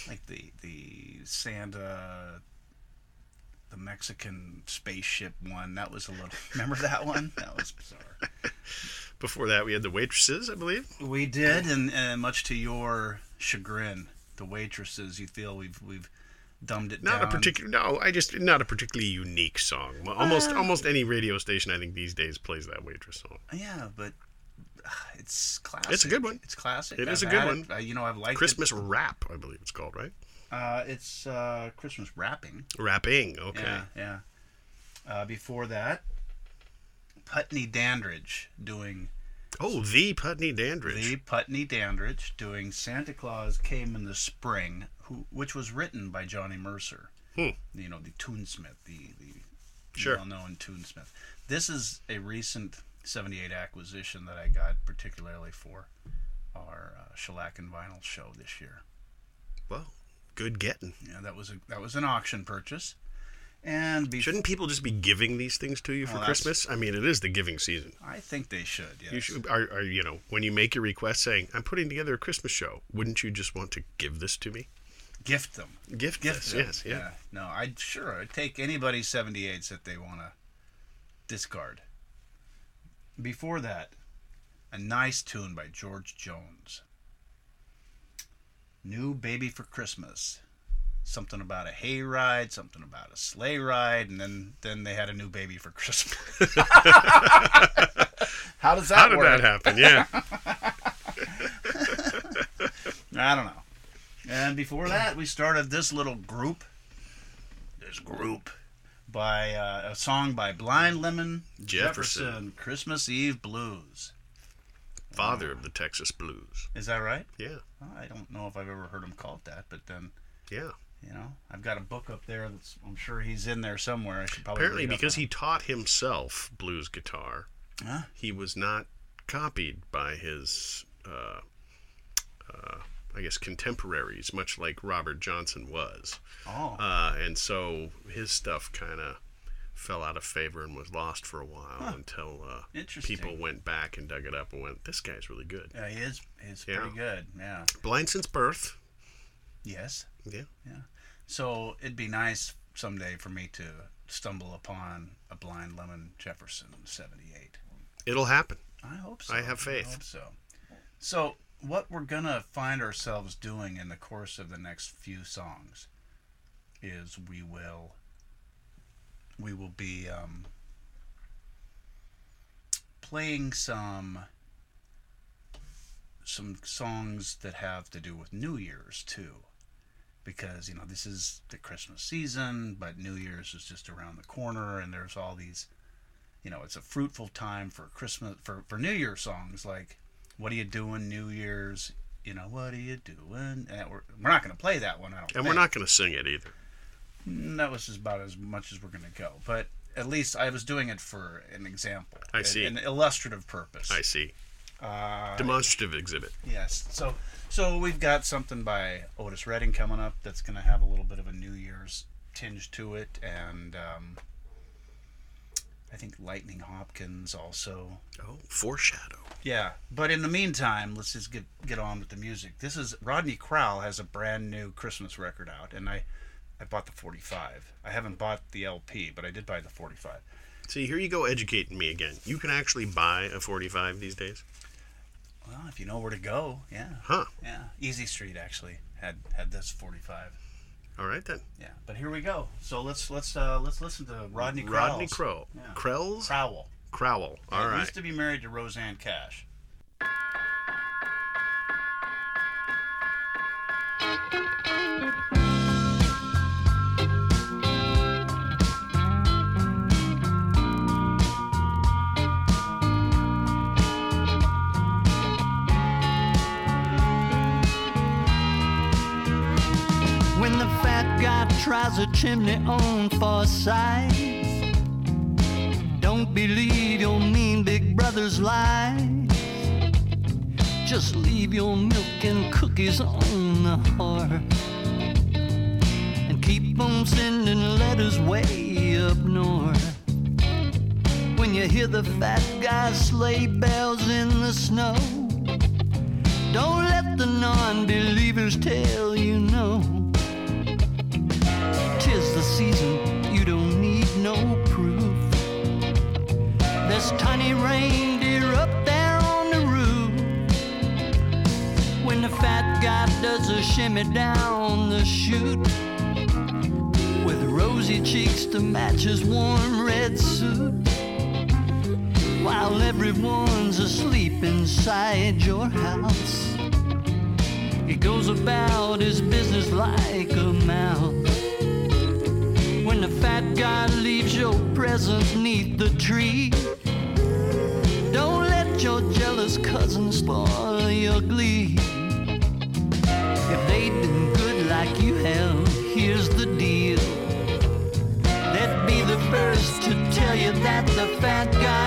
like the the Santa the Mexican spaceship one. That was a little Remember that one? That was bizarre. Before that, we had the waitresses, I believe. We did and, and much to your chagrin, the waitresses, you feel we've we've dumbed it Not down. a particular. No, I just not a particularly unique song. Almost Well- almost any radio station I think these days plays that waitress song. Yeah, but uh, it's classic. It's a good one. It's classic. It is I've a good one. it. Uh, you know, I've liked Christmas it. rap, I believe it's called, right? Uh, it's uh, Christmas wrapping. Rapping. Okay. Yeah, yeah. Uh, before that, Putney Dandridge doing. Oh, the Putney Dandridge. The Putney Dandridge doing Santa Claus Came in the Spring, who, which was written by Johnny Mercer. Hmm. You know, the tunesmith, the, the Sure. well-known tunesmith. This is a recent 78 acquisition that I got particularly for our uh, Shellac and Vinyl show this year. Well, good getting. Yeah, that was a that was an auction purchase. And bef- Shouldn't people just be giving these things to you for Well, Christmas? I mean, it is the giving season. I think they should. Yes. You should, are, are, you know, when you make your request saying, I'm putting together a Christmas show, wouldn't you just want to give this to me? Gift them. Gift, this, them. yes, yeah. No, I'd sure I'd take anybody's 78s that they want to discard. Before that, a nice tune by George Jones. New Baby for Christmas. Something about a hay ride, something about a sleigh ride, and then then they had a new baby for Christmas. How does that How did work? that happen? Yeah. I don't know. And before that, we started this little group. This group by uh, a song by Blind Lemon Jefferson. Christmas Eve Blues. Father of the Texas Blues. Is that right? Yeah. Well, I don't know if I've ever heard him called that, but then Yeah. you know, I've got a book up there that's I'm sure he's in there somewhere. I should probably Apparently, because he taught himself blues guitar, Huh? he was not copied by his, uh, uh, I guess, contemporaries, much like Robert Johnson was. Oh. Uh, and so his stuff kind of fell out of favor and was lost for a while Huh. until uh, people went back and dug it up and went, "This guy's really good." Yeah, he is. He's Yeah. pretty good. Yeah. Blind since birth. Yes. Yeah. Yeah. So it'd be nice someday for me to stumble upon a blind lemon Jefferson '78. It'll happen. I hope so. I have faith. hope so. So what we're gonna find ourselves doing in the course of the next few songs is we will we will be um, playing some some songs that have to do with New Year's too. Because you know this is the Christmas season, but New Year's is just around the corner, and there's all these, you know, it's a fruitful time for Christmas for for New Year songs like "What are you doing New Year's?" You know, what are you doing? And we're, we're not going to play that one. I don't. And we're not going to sing it either. Mm, That was just about as much as we're going to go, but at least I was doing it for an example. I an- see. An illustrative purpose. I see. Uh, Demonstrative exhibit. Yes. So so we've got something by Otis Redding coming up that's going to have a little bit of a New Year's tinge to it, and um, I think Lightning Hopkins also. Oh, foreshadow. Yeah, but in the meantime, let's just get get on with the music. This is Rodney Crowell has a brand new Christmas record out, and I I bought the 45. I haven't bought the LP, but I did buy the 45. See, here you go educating me again. You can actually buy a 45 these days? Well, if you know where to go, yeah. Huh. Yeah. Easy Street actually had had this 45. All right then. Yeah, but here we go. So let's let's uh, let's listen to Rodney Crowell. Rodney Crow. Yeah. Krells? Crowell. Crowell. All He right. Used to be married to Rosanne Cash. Tries a chimney on for size, don't believe your mean big brother's lies. Just leave your milk and cookies on the hearth and keep on sending letters way up north. When you hear the fat guy's sleigh bells in the snow, don't let the non-believers tell you season, you don't need no proof. There's tiny reindeer up there on the roof. When the fat guy does a shimmy down the chute, with rosy cheeks to match his warm red suit. While everyone's asleep inside your house, he goes about his business like a mouse. The fat guy leaves your presents neath the tree, don't let your jealous cousin spoil your glee. If they've been good like you have, here's the deal. They'd be the first to tell you that the fat guy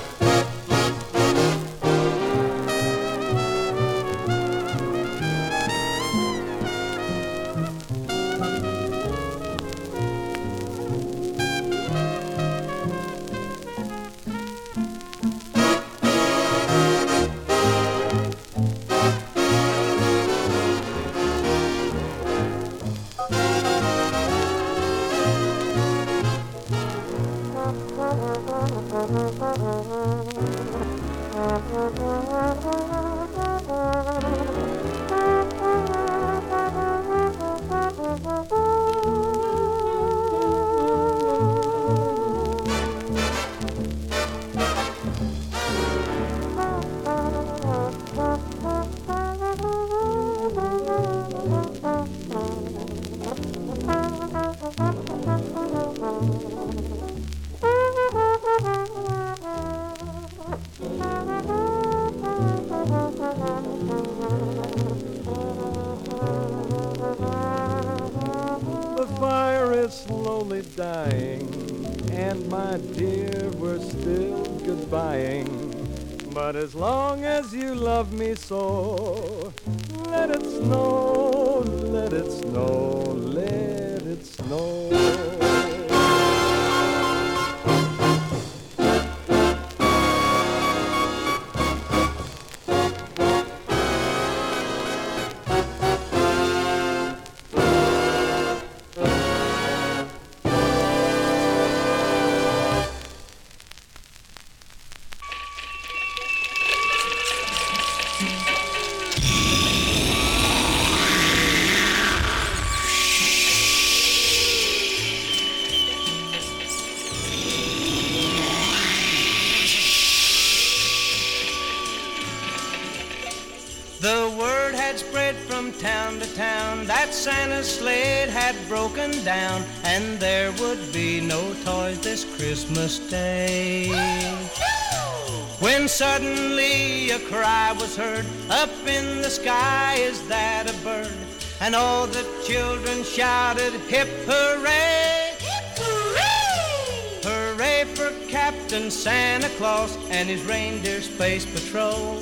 Was heard up in the sky, is that a bird? And all the children shouted, Hip hooray! Hip hooray! Hooray for Captain Santa Claus and his reindeer space patrol.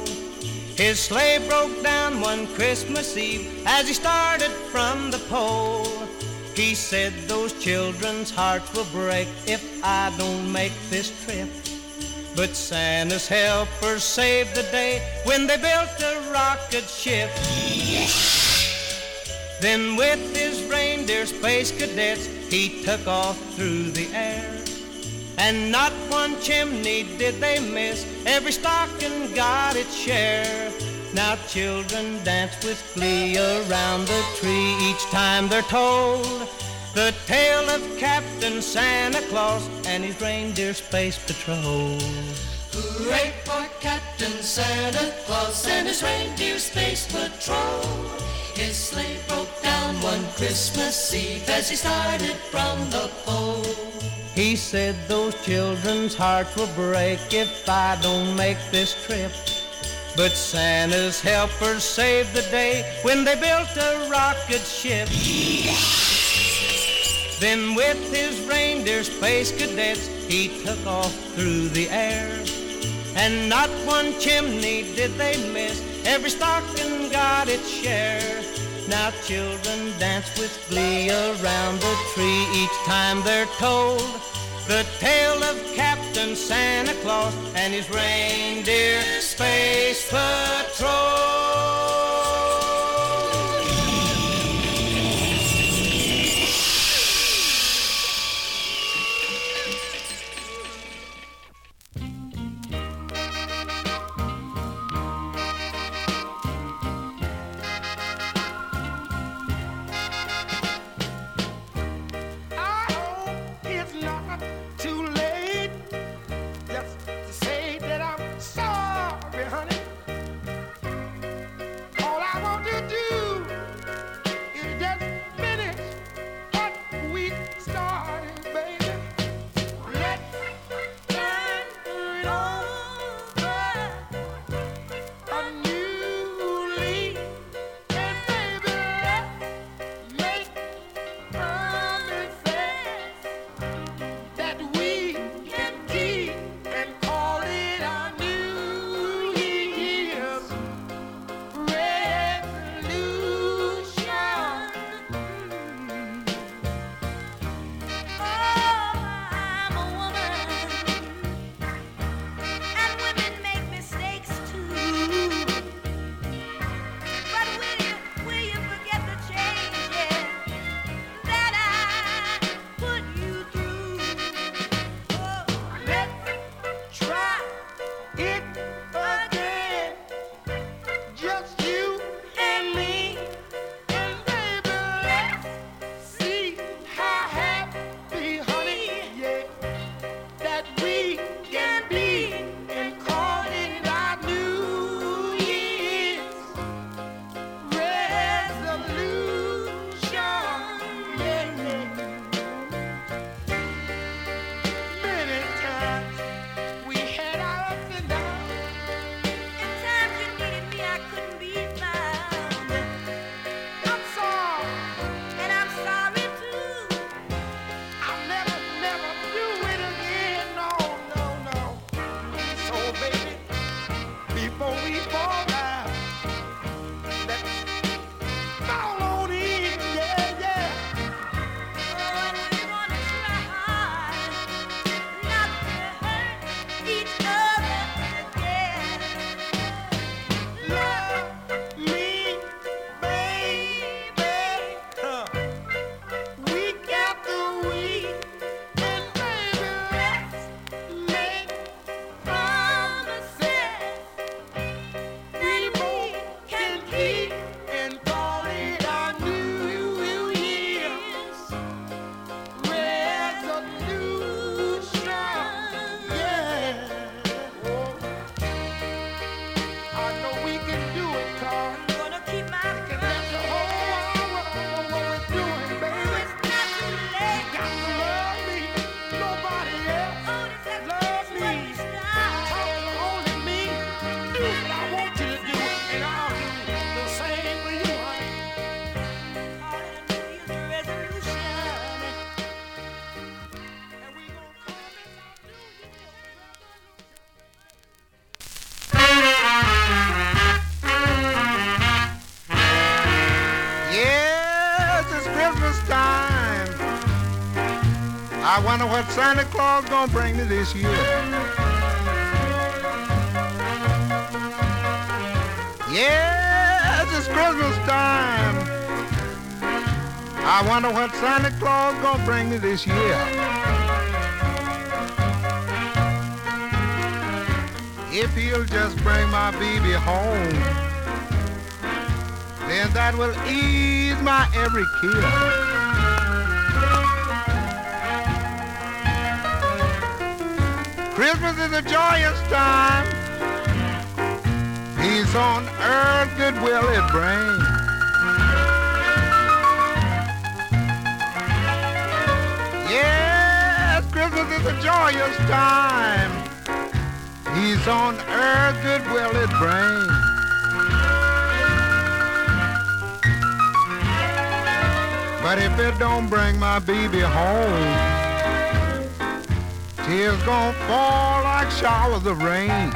His sleigh broke down one Christmas Eve as he started from the pole. He said those children's hearts will break if I don't make this trip. But Santa's helpers saved the day when they built a rocket ship. Then with his reindeer space cadets, he took off through the air. And not one chimney did they miss, every stocking got its share. Now children dance with glee around the tree each time they're told the tale of Captain Santa Claus and his reindeer space patrol. Hooray for Captain Santa Claus and his reindeer space patrol. His sleigh broke down one Christmas Eve as he started from the pole. He said those children's hearts will break if I don't make this trip. But Santa's helpers saved the day when they built a rocket ship. Then with his reindeer space cadets, he took off through the air. And not one chimney did they miss, every stocking got its share. Now children dance with glee around the tree each time they're told the tale of Captain Santa Claus and his reindeer space patrol. what Santa Claus gonna bring me this year. Yes, it's Christmas time. I wonder what Santa Claus gonna bring me this year. If he'll just bring my baby home, then that will ease my every care. Christmas is a joyous time. Peace on earth, goodwill it brings. Yes, Christmas is a joyous time. Peace on earth, goodwill it brings. But if it don't bring my baby home, Tears gonna fall like showers of rain.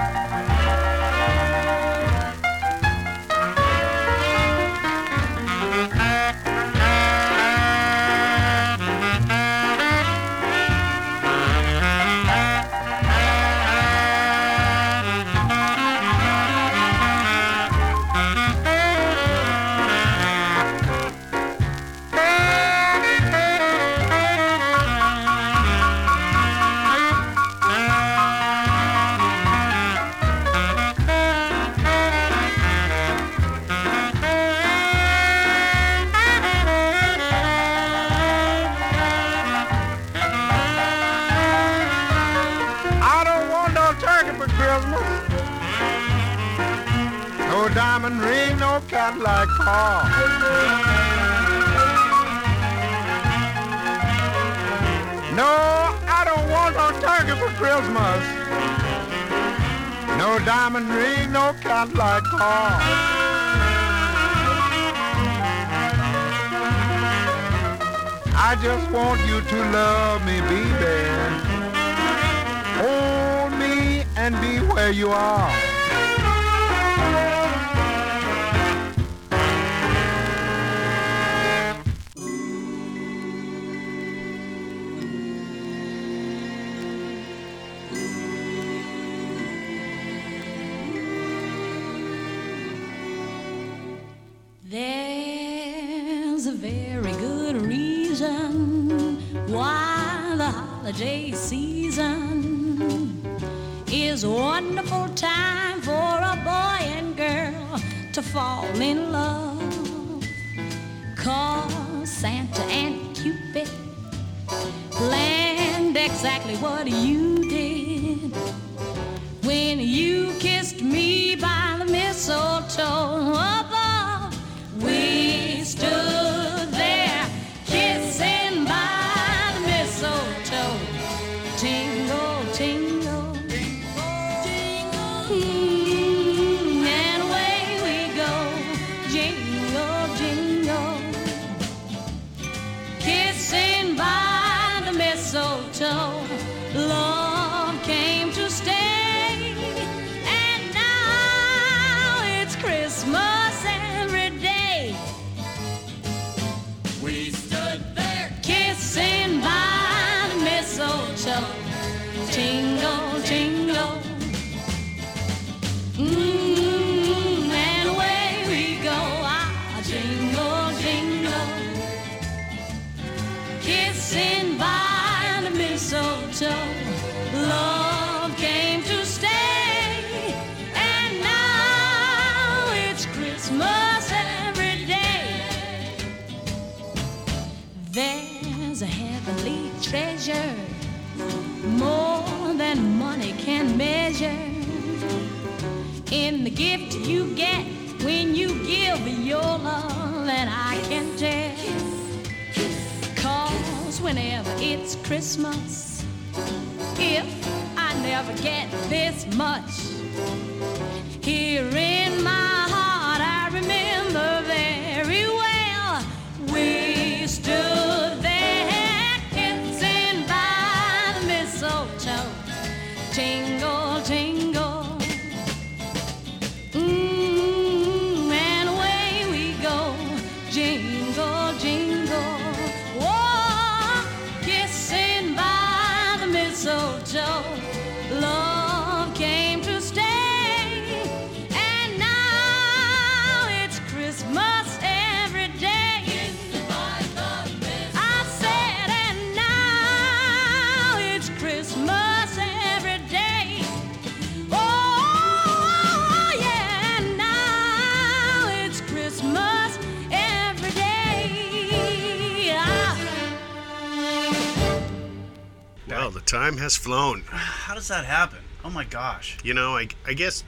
Flown. How does that happen? Oh my gosh. You know, I, I guess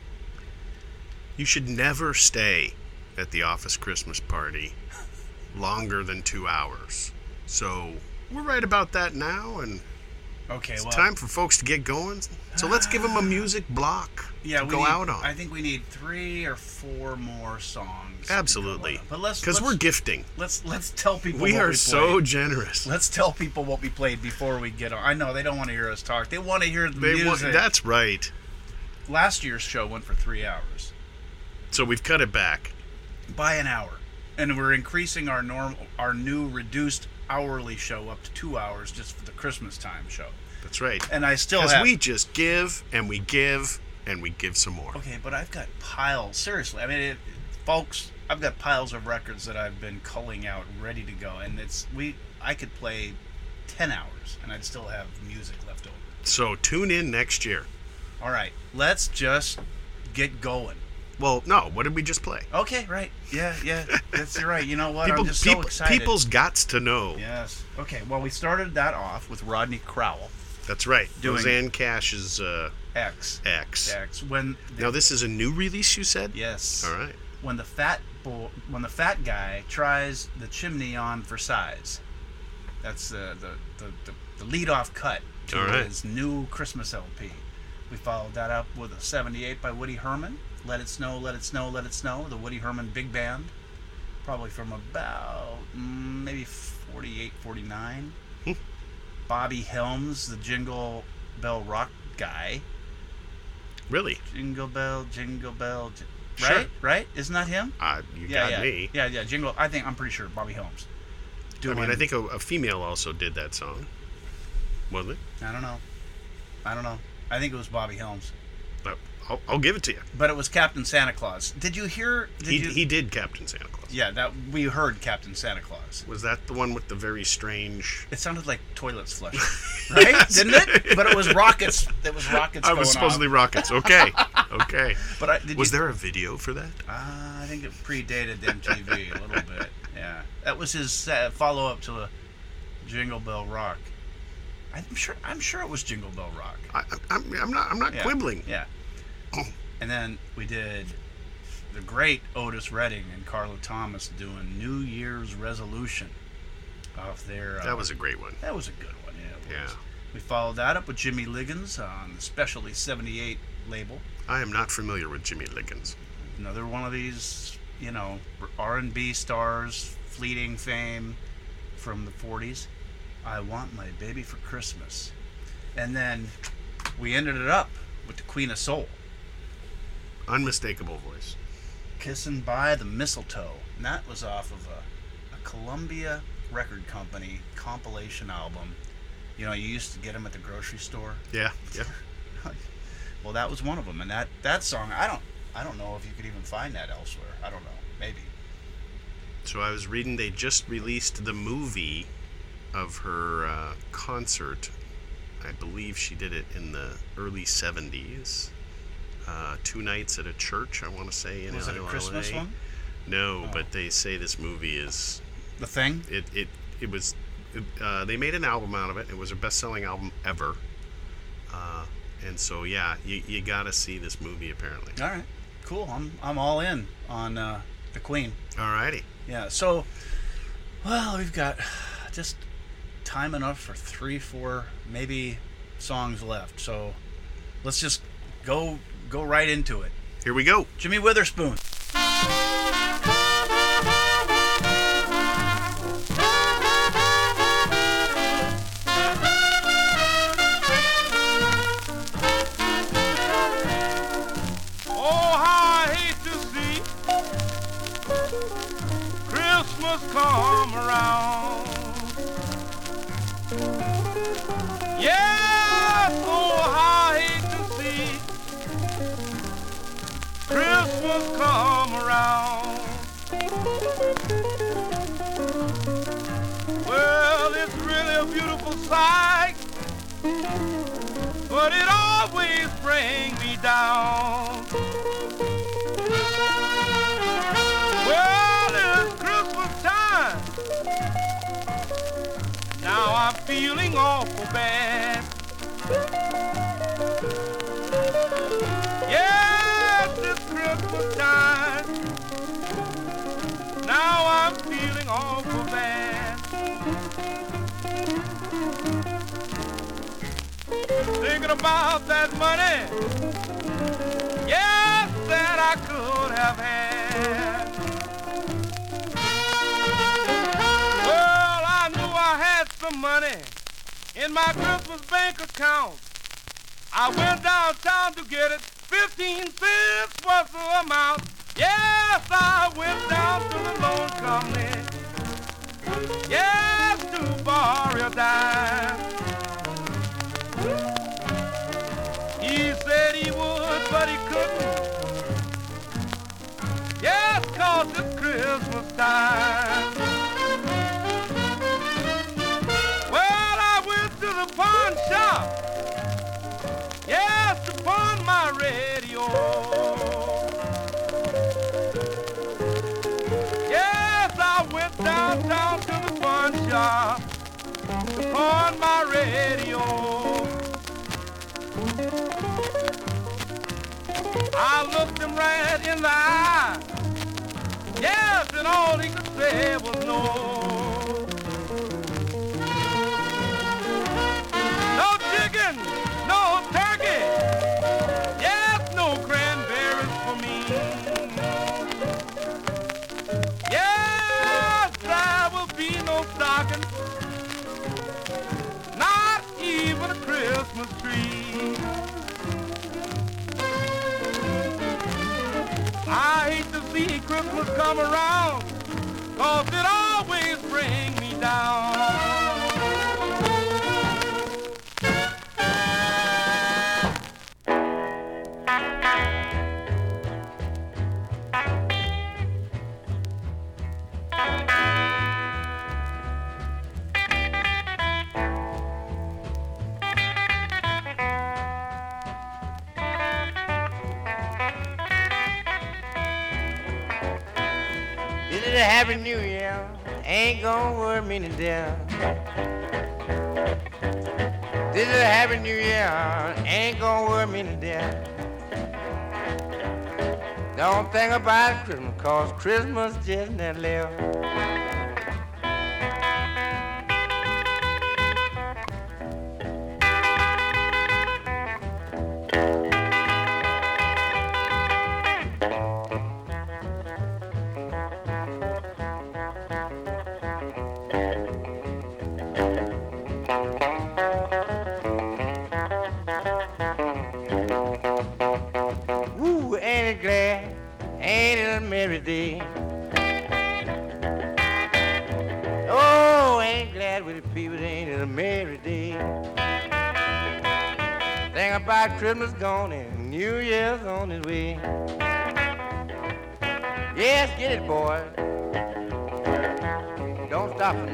you should never stay at the office Christmas party longer than two hours. So we're right about that now, and Okay, it's well, time for folks to get going. So let's give them a music block yeah, to we go need, out on. I think we need three or four more songs. Absolutely. But let's because we're gifting. Let's let's tell people We are we so generous. Let's tell people what we played before we get on. I know they don't want to hear us talk. They want to hear the They want, music. that's right. Last year's show went for three hours So we've cut it back. by an hour, and we're increasing our norm our new reduced hourly show up to two hours just for the Christmas time show. That's right. And I still Because have we just give and we give and we give some more. Okay, but I've got piles. Seriously, I mean, it, folks, I've got piles of records that I've been culling out, ready to go, and it's we. I could play ten hours, and I'd still have music left over. So tune in next year. All right, let's just get going. Well, no. What did we just play? Okay, right. Yeah, yeah. That's you're right. You know what? People, I'm just people, so excited. people's gots to know. Yes. Okay. Well, we started that off with Rodney Crowell. That's right. Doing- Rosanne Cash's uh, X. X. X. When Now this is a new release. You said. Yes. All right. when the fat bull, when the fat guy tries the chimney on for size. That's the the, the, the, the lead off cut to All right. his new Christmas LP. We followed that up with a 78 by Woody Herman. Let It Snow, Let It Snow, Let It Snow. The Woody Herman Big Band. Probably from about mm, maybe 48, 49. Hmm. Bobby Helms, the Jingle Bell Rock guy. Really? Jingle Bell, Jingle Bell. J- Sure. Right? Right? Isn't that him? Uh, you yeah, got yeah. me. Yeah, yeah. Jingle. I think I'm pretty sure Bobby Helms. I mean, I think a, a female also did that song. Wasn't it? I don't know. I don't know. I think it was Bobby Helms, I'll, I'll give it to you. but it was Captain Santa Claus. Did you hear? Did He, you, he did Captain Santa Claus. Yeah, that we heard Captain Santa Claus. Was that the one with the very strange? It sounded like toilets flushing, right? Didn't it? But it was rockets. It was rockets. I going was supposedly off. rockets. Okay, okay. But I, did was you, there a video for that? Uh, I think it predated MTV a little bit. Yeah, that was his uh, follow up to a Jingle Bell Rock. I'm sure. I'm sure it was Jingle Bell Rock. I, I'm, I'm not. I'm not Yeah, quibbling. Yeah. And then we did the great Otis Redding and Carla Thomas doing New Year's Resolution off their. Uh, That was a great one. that was a good one. Yeah. Yeah. We followed that up with Jimmy Liggins on the Specialty 78 label. I am not familiar with Jimmy Liggins. Another one of these, you know, R&B stars, fleeting fame from the 40s. I want my baby for Christmas. And then we ended it up with the Queen of Soul. Unmistakable voice. Kissing by the Mistletoe. And that was off of a, a Columbia record company compilation album. You know, you used to get them at the grocery store. Yeah. Yeah. Well, that was one of them, and that that song, I don't, I don't know if you could even find that elsewhere. I don't know, maybe. So I was reading they just released the movie of her uh, concert. I believe she did it in the early 70s. Uh, two nights at a church, I want to say in Was it a Christmas one? No, Oh. but they say this movie is The Thing. it it it was it, uh, they made an album out of it. It was their best-selling album ever. Uh, and so yeah, you, you got to see this movie apparently. All right, cool. I'm I'm all in on uh, the Queen. Alrighty. Yeah. So, well, we've got just time enough for three, four, maybe songs left. So, let's just go go right into it. Here we go. Jimmy Witherspoon. Oh, how I hate to see Christmas come around. Yes, Christmas come around. Well, it's really a beautiful sight, but it always brings me down. Well, it's Christmas time. Now I'm feeling awful bad. Christmas time. Now I'm feeling awful bad. Thinking about that money. Yes, that I could have had. Well, I knew I had some money in my Christmas bank account. I went downtown to get it, 15 cents was the amount. Yes, I went down to the loan company. Yes, to borrow a dime. He said he would, but he couldn't. Yes, cause it's Christmas time. Yes, I went downtown to the pawn shop pawn my radio. I looked him right in the eye. Yes, and all he could say was no. No chicken, see Christmas come around, cause it always brings me down. Happy new year. Ain't gonna worry me to death. This is a happy new year. Ain't gonna worry me to death. Don't think about Christmas, cause Christmas just never left.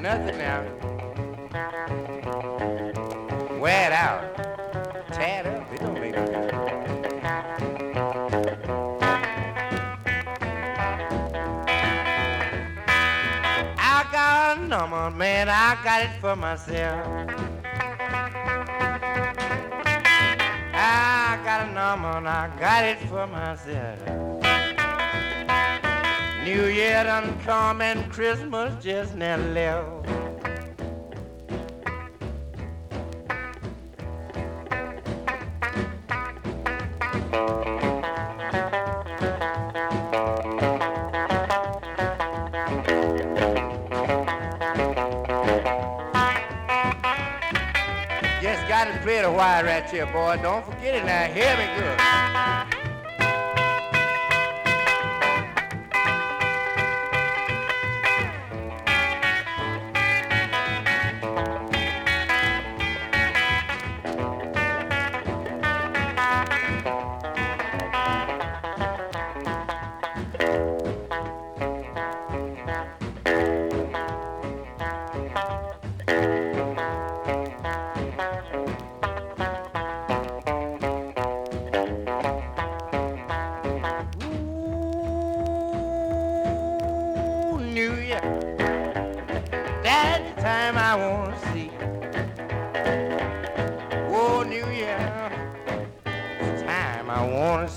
Nothing now. Wear it out. Tear up. It don't make no. I got a number, man, I got it for myself. I got a number, and I got it for myself. New Year done come and Christmas just now left. Just got to play the wire right here, boy. Don't forget it now. Hear me good.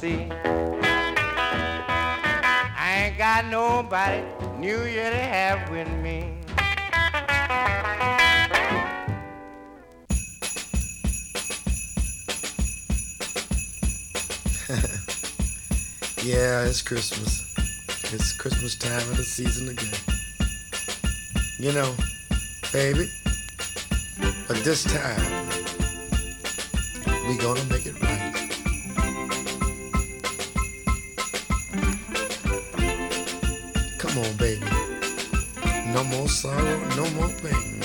see. I ain't got nobody new yet to have with me. yeah, it's Christmas. It's Christmas time of the season again. You know, baby, but this time we gonna make sorrow, no more pain.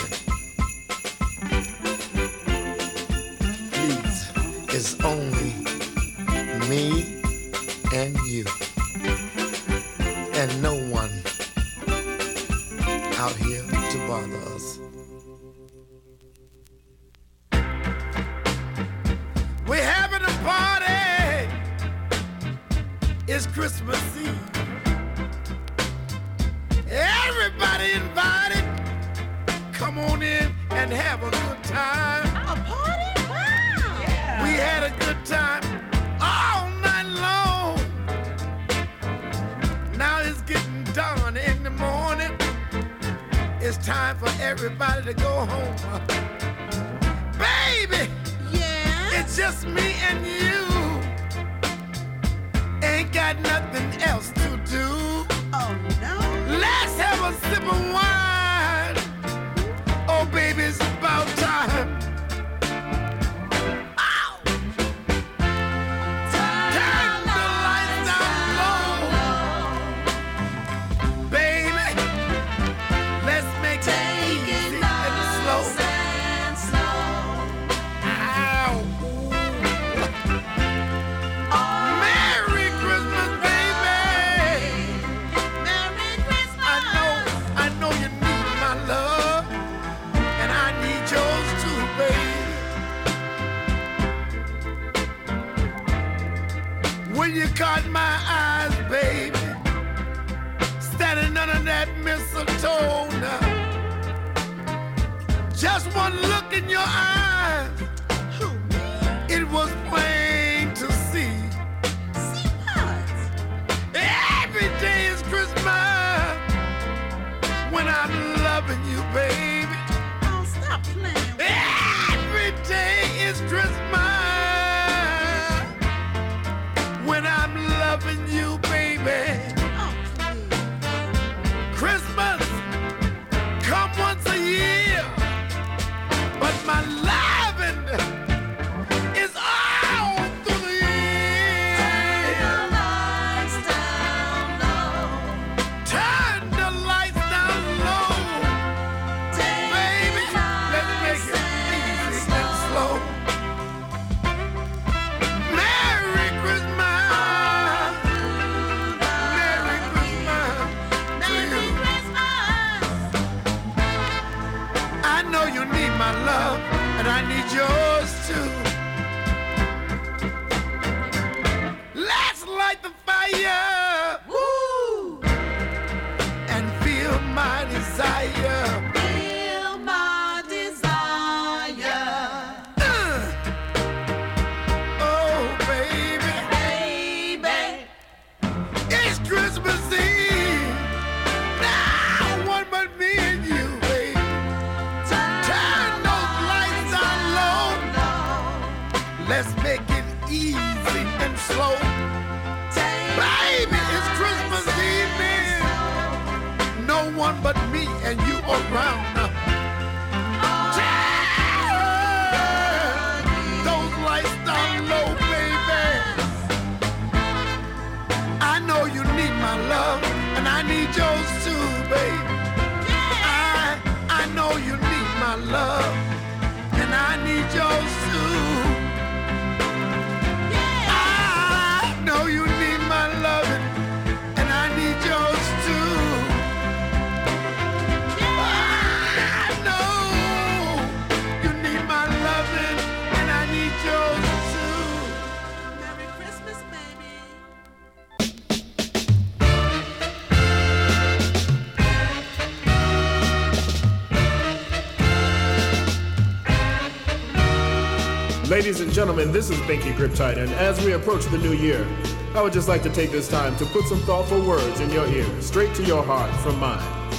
Ladies and gentlemen, this is Binky Griptite, and as we approach the new year, I would just like to take this time to put some thoughtful words in your ear, straight to your heart from mine.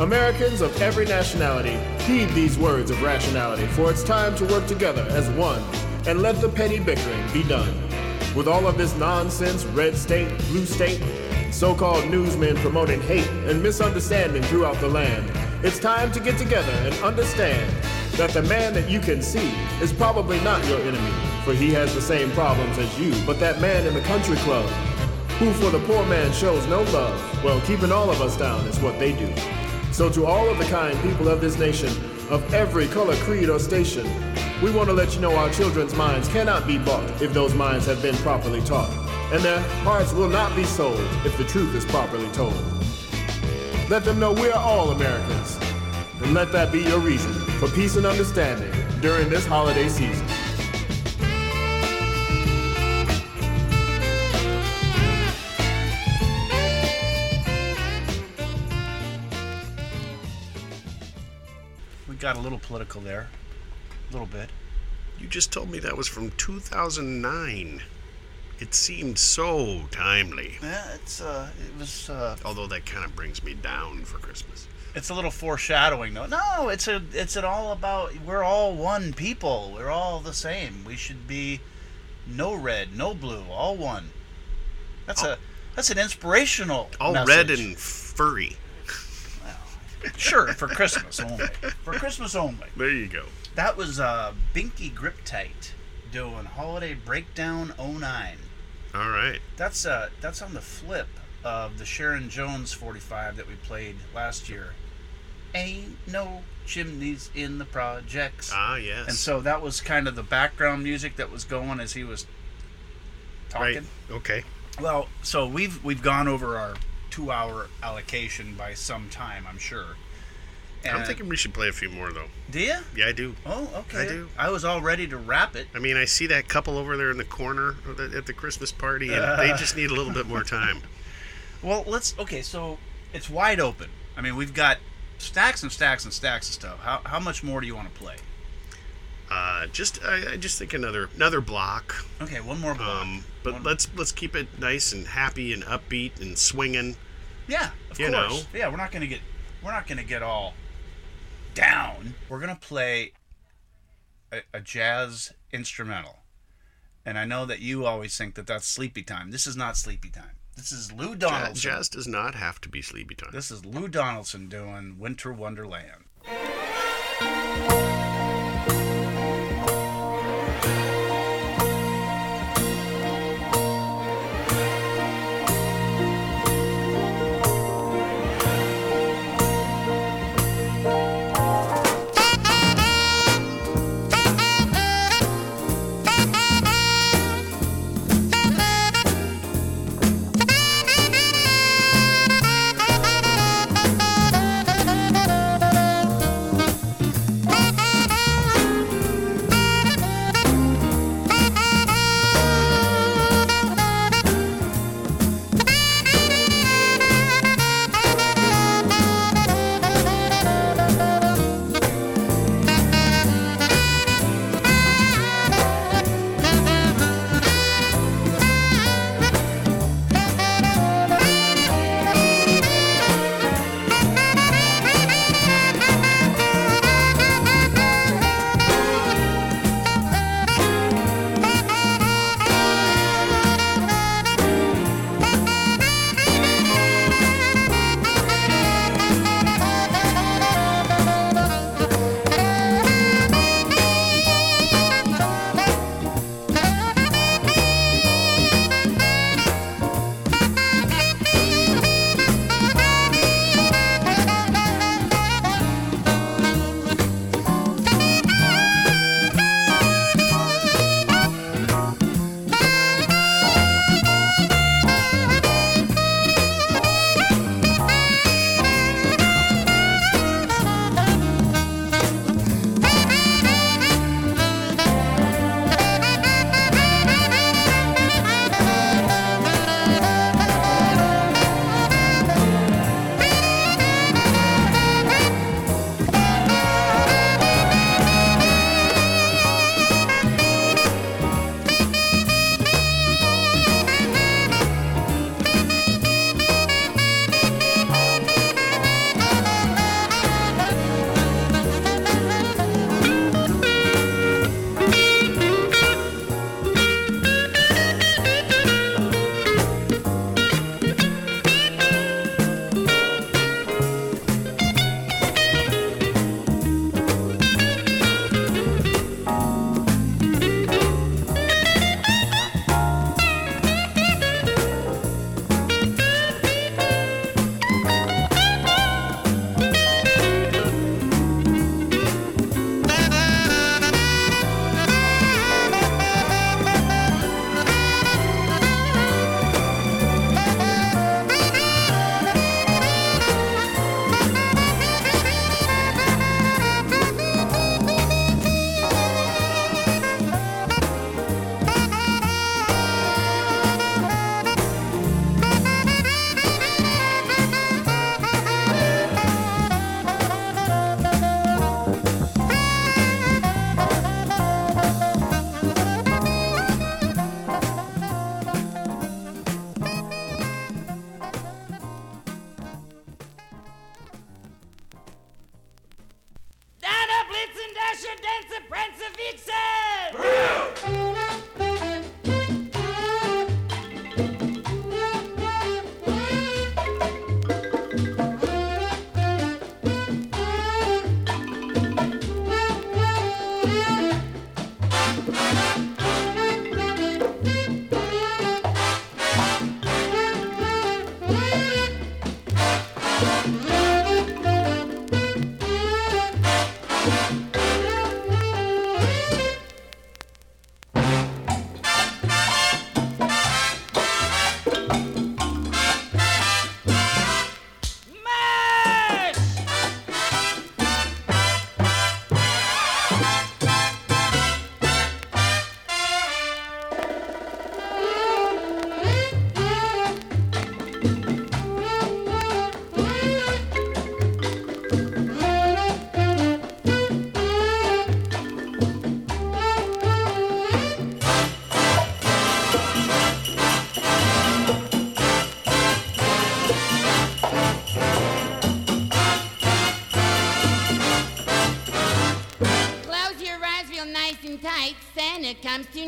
Americans of every nationality, heed these words of rationality, for it's time to work together as one and let the petty bickering be done. With all of this nonsense, red state, blue state, so called newsmen promoting hate and misunderstanding throughout the land, it's time to get together and understand that the man that you can see is probably not your enemy, for he has the same problems as you, but that man in the country club, who for the poor man shows no love, well, keeping all of us down is what they do. So, to all of the kind people of this nation, of every color, creed, or station, we want to let you know our children's minds cannot be bought if those minds have been properly taught, and their hearts will not be sold if the truth is properly told. Let them know we're all Americans, and let that be your reason for peace and understanding during this holiday season. We got a little political there. A little bit. You just told me that was from 2009. It seemed so timely. Yeah, it's uh, it was uh, Although that kind of brings me down for Christmas. It's a little foreshadowing though. No, it's a it's an all about we're all one people. We're all the same. We should be no red, no blue, all one. That's a that's an inspirational All message. red and furry. sure for Christmas only. For Christmas only. There you go. That was uh, Binky Griptite doing Holiday Breakdown 09. All right. That's uh that's on the flip of the Sharon Jones 45 that we played last year. Ain't no chimneys in the projects. Ah, yes. And so that was kind of the background music that was going as he was talking. Right. Okay. Well, so we've we've gone over our two hour allocation by some time, I'm sure. I'm thinking we should play a few more though. Do you? Yeah, I do. Oh, okay. I do. I was all ready to wrap it. I mean, I see that couple over there in the corner at the Christmas party, and they just need a little bit more time. Well, let's. Okay, so it's wide open. I mean, we've got stacks and stacks and stacks of stuff. How, how much more do you want to play? Uh, just I, I just think another another block. Okay, one more block. Um, but let's let's keep it nice and happy and upbeat and swinging. Yeah, of You course. know. Yeah, we're not gonna get we're not gonna get all down. We're gonna play a, a jazz instrumental, and I know that you always think that that's sleepy time. This is not sleepy time. This is Lou Jazz, Donaldson. jazz does not have to be sleepy time. This is Lou Donaldson doing Winter Wonderland. Santa comes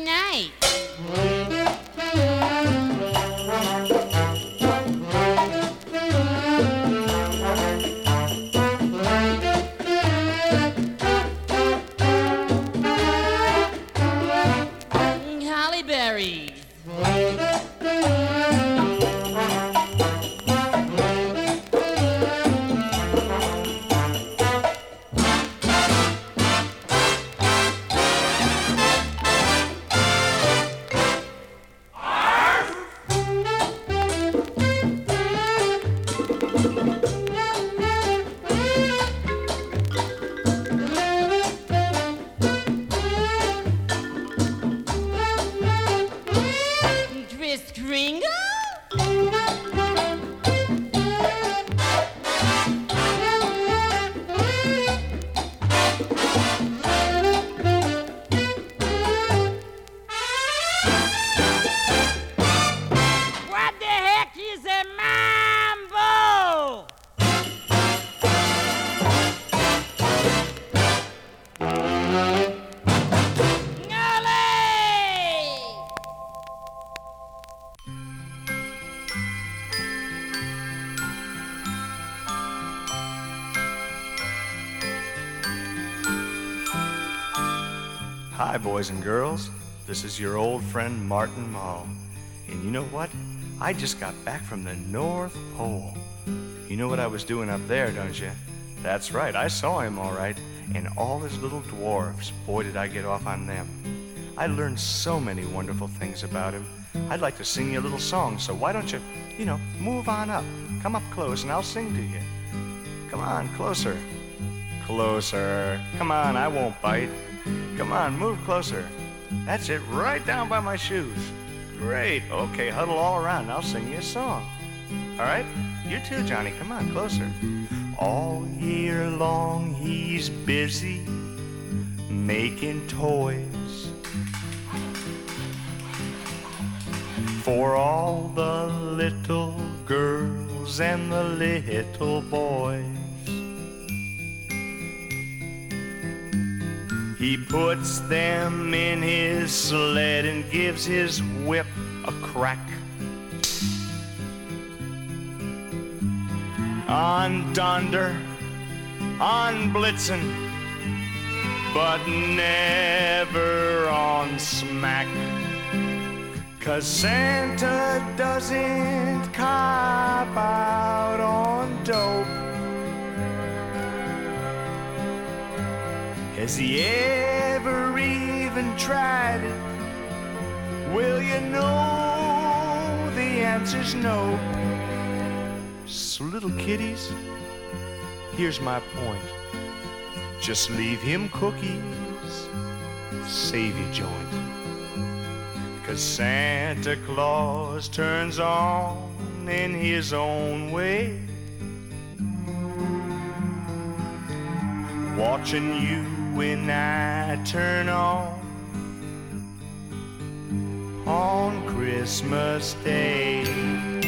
boys and girls. This is your old friend Martin Mull. And you know what? I just got back from the North Pole. You know what I was doing up there, don't you? That's right, I saw him all right. And all his little dwarfs. Boy, did I get off on them. I learned so many wonderful things about him. I'd like to sing you a little song, so why don't you, you know, move on up. Come up close and I'll sing to you. Come on, closer. Closer. Come on, I won't bite. Come on, move closer. That's it, right down by my shoes. Great. Okay, huddle all around. I'll sing you a song. All right? You too, Johnny. Come on, closer. All year long, he's busy making toys for all the little girls and the little boys. He puts them in his sled and gives his whip a crack. On Donder, on Blitzen, but never on Smack. Cause Santa doesn't cop out on dope. Has he ever even tried it? Will you know the answer's no? So, little kiddies, here's my point. Just leave him cookies, save your joint. Cause Santa Claus turns on in his own way. Watching you when I turn on on Christmas Day.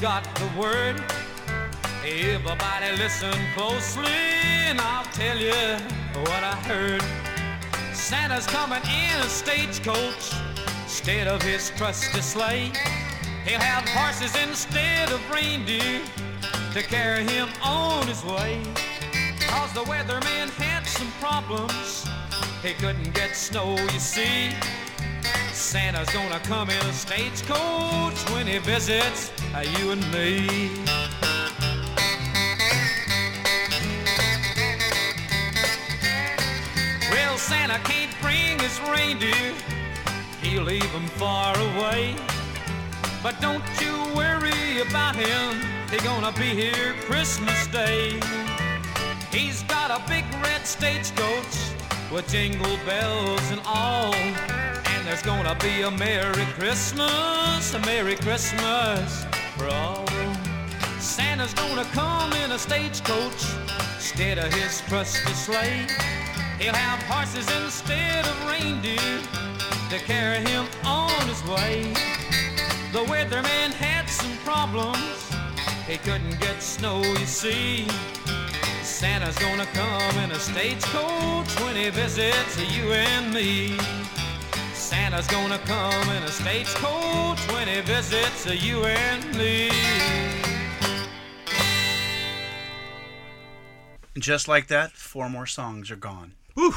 Got the word. Everybody listen closely and I'll tell you what I heard. Santa's coming in a stagecoach instead of his trusty sleigh. He'll have horses instead of reindeer to carry him on his way. Cause the weatherman had some problems. He couldn't get snow, you see. Santa's gonna come in a stagecoach when he visits you and me. Well, Santa can't bring his reindeer. He'll leave them far away. But don't you worry about him. He's gonna be here Christmas Day. He's got a big red stagecoach with jingle bells and all. And there's gonna be a Merry Christmas, a Merry Christmas Santa's gonna come in a stagecoach instead of his trusty sleigh. He'll have horses instead of reindeer to carry him on his way. The weatherman had some problems. He couldn't get snow, you see. Santa's gonna come in a stagecoach when he visits you and me. Santa's gonna come in a stagecoach when he visits you and me. And just like that, four more songs are gone. Whew.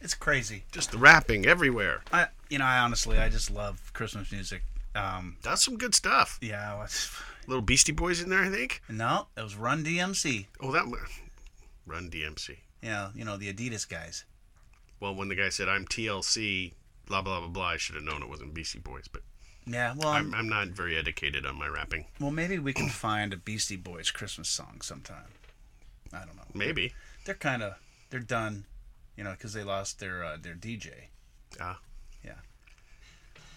It's crazy. Just the rapping everywhere. I, you know, I honestly, I just love Christmas music. Um, That's some good stuff. yeah, well, it's- Little Beastie Boys in there, I think. no, it was Run DMC. Oh, that one. Run DMC. Yeah, you know the Adidas guys. Well, when the guy said I'm TLC, blah blah blah blah, I should have known it wasn't Beastie Boys. But Yeah, well, I'm, I'm not very educated on my rapping. well, maybe we can find a Beastie Boys Christmas song sometime. I don't know. Maybe. They're kind of they're done, you know, because they lost their uh, their DJ. Ah. Yeah.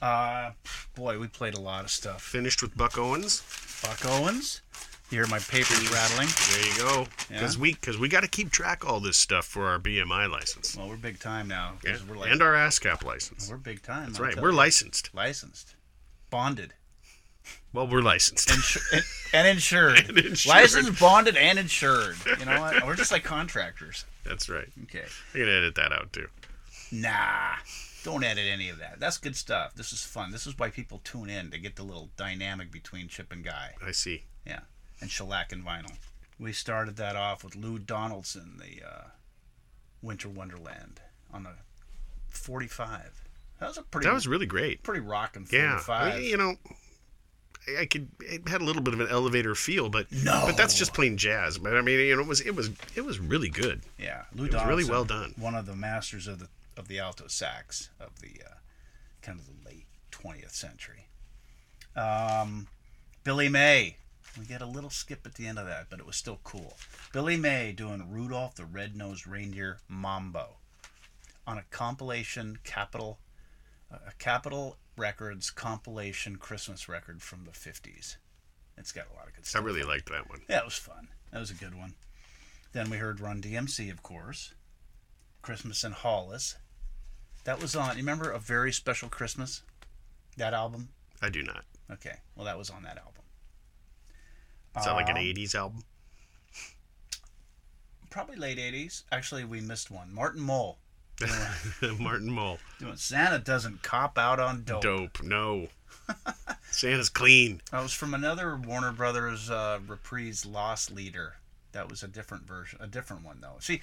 Uh, boy, we played a lot of stuff. Finished with Buck Owens. Buck Owens. You hear my papers rattling. There you go. Yeah. Because we because we got to keep track all this stuff for our BMI license. Well, we're big time now. Yeah, like, and our ASCAP license. We're big time. That's I'll right. We're you. licensed. Licensed. Bonded. Well, we're licensed. and, and insured. And insured. Licensed, bonded, and insured. You know what? We're just like contractors. That's right. Okay. I'm gonna edit that out too. Nah. Don't edit any of that. That's good stuff. This is fun. This is why people tune in to get the little dynamic between Chip and Guy. I see. Yeah. And shellac and vinyl. We started that off with Lou Donaldson, the uh, Winter Wonderland, on the 45. That was a pretty. that was really great. Pretty rocking Yeah. 45. Well, you know, I- I could. It had a little bit of an elevator feel, but No. But that's just plain jazz. But I mean, you know, it was it was it was really good. Yeah, Lou it was really well done. One of the masters of the of the alto sax of the uh, kind of the late twentieth century. Um, Billy May, We get a little skip at the end of that, but it was still cool. Billy May doing Rudolph the Red-Nosed Reindeer Mambo on a compilation Capitol uh, a Capitol Records compilation Christmas record from the 50s. It's got a lot of good stuff. I really liked that one. Yeah, it was fun. That was a good one. Then we heard Run DMC, of course. Christmas in Hollis. That was on. You remember a very special Christmas? That album. I do not. Okay, well that was on that album. Is that like an Um, '80s album? Probably late '80s. Actually, we missed one. Martin Mull. Martin Mull. Santa doesn't cop out on dope. Dope. No. Santa's clean. That was from another Warner Brothers uh, reprise, Loss Leader. That was a different version, a different one though. See,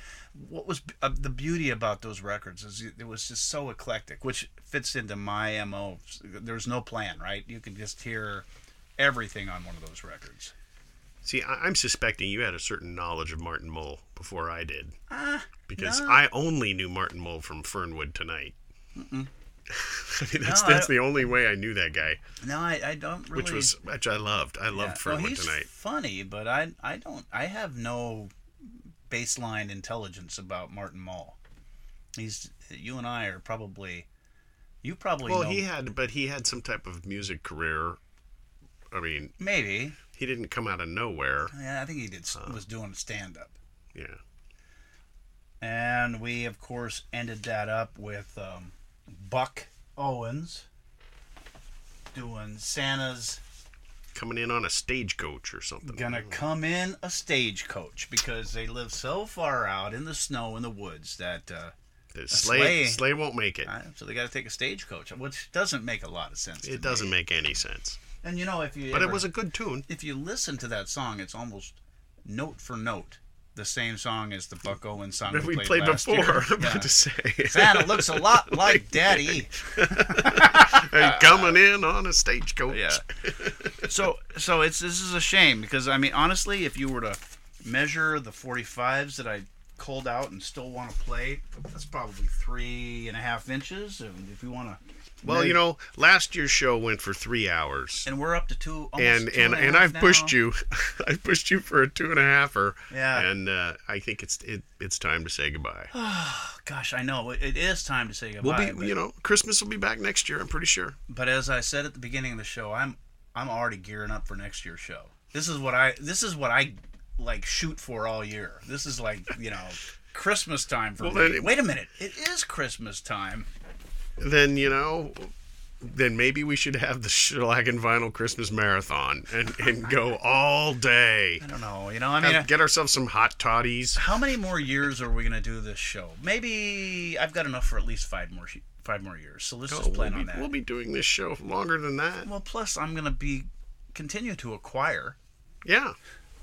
what was uh, the beauty about those records is it was just so eclectic, which fits into my mo. There's no plan, right? You can just hear everything on one of those records. See, I- I'm suspecting you had a certain knowledge of Martin Mull before I did. Ah, Because no. I only knew Martin Mull from Fernwood Tonight. Mm-mm. I mean, that's No, that's the only way I knew that guy, No, I, I don't really. which was which I loved. I loved Yeah, no, Fernwood he's Tonight. funny, but I I don't I have no baseline intelligence about Martin Mull. He's you and I are probably you probably Well, know, he had, but he had some type of music career. I mean, maybe he didn't come out of nowhere. yeah I think he did was doing stand up. Yeah. And we, of course, ended that up with um, Buck Owens doing Santa's Coming in on a stagecoach or something. gonna come in a stagecoach because they live so far out in the snow in the woods that uh, The sleigh, sleigh won't make it. Uh, so they got to take a stagecoach, which doesn't make a lot of sense. It doesn't me. make any sense. And you know, if you But it was a good tune. If you listen to that song, it's almost note for note the same song as the Buck Owens song That we we played, played last before, year. I'm about to say. Santa looks a lot like Daddy. Coming in on a stagecoach. Yeah. so so it's this is a shame because I mean honestly, if you were to measure the 45s that I culled out and still want to play, that's probably three and a half inches. And if you want to, Well, you know, last year's show went for three hours. and we're up to two. Almost and two and and half I've pushed you, I pushed you for a two and a halfer. Yeah. And uh, I think it's it, it's time to say goodbye. Oh, Gosh, I know it, it is time to say goodbye. We'll be, but- you know, Christmas will be back next year. I'm pretty sure. But as I said at the beginning of the show, I'm I'm already gearing up for next year's show. This is what I this is what I like shoot for all year. This is like you know Christmas time for Well, me. Wait a minute, it is Christmas time. Then you know, then maybe we should have the Shellac and Vinyl Christmas Marathon and and go all day. I don't know. You know, I mean, Have- get ourselves some hot toddies. how many more years are we gonna do this show? Maybe I've got enough for at least five more sh- five more years. So let's Oh, just plan we'll, on be, that. we'll be doing this show longer than that. Well, plus I'm gonna be continue to acquire Yeah.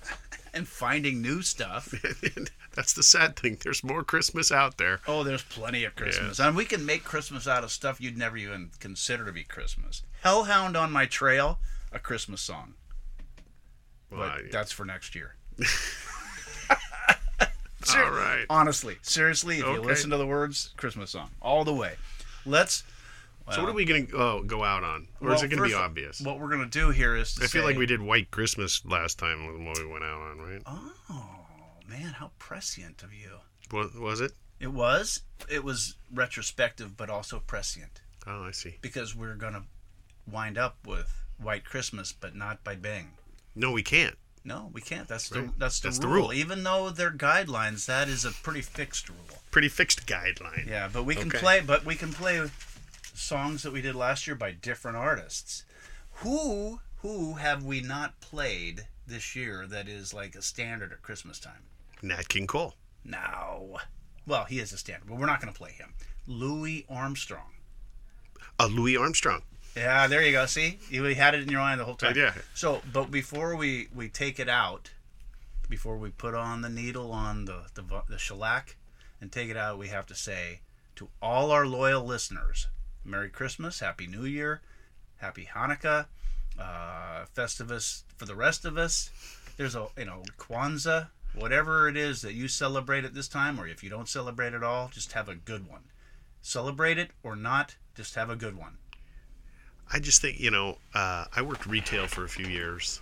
and finding new stuff. That's the sad thing. There's more Christmas out there. Oh, there's plenty of Christmas. Yes. And we can make Christmas out of stuff you'd never even consider to be Christmas. Hellhound on My Trail, a Christmas song. Well, but I- that's for next year. All right. Honestly, seriously, if you listen to the words, Christmas song. All the way. Let's. so what are we going to oh, go out on? Or is it going to be obvious? What we're going to do here is to I feel like we did White Christmas last time when we went out on, right? Oh, man, how prescient of you. Was, was it? It was. It was retrospective, but also prescient. Oh, I see. Because we're going to wind up with White Christmas, but not by Bing. No, we can't. No, we can't. That's the Right. that's the That's the rule. rule. Even though they're guidelines, that is a pretty fixed rule. Pretty fixed guideline. Yeah, but we can Okay. play. But we can play songs that we did last year by different artists. Who who have we not played this year that is like a standard at Christmas time? Nat King Cole. No. Well, he is a standard, but we're not going to play him. Louis Armstrong. Uh, Louis Armstrong. Yeah, there you go. See, you had it in your mind the whole time. Yeah. So, but before we we take it out, before we put on the needle on the the, the shellac and take it out, we have to say to all our loyal listeners, Merry Christmas, Happy New Year, Happy Hanukkah, uh, Festivus for the rest of us. There's a you know Kwanzaa, whatever it is that you celebrate at this time, or if you don't celebrate at all, just have a good one. Celebrate it or not, just have a good one. I just think, you know, uh, I worked retail for a few years.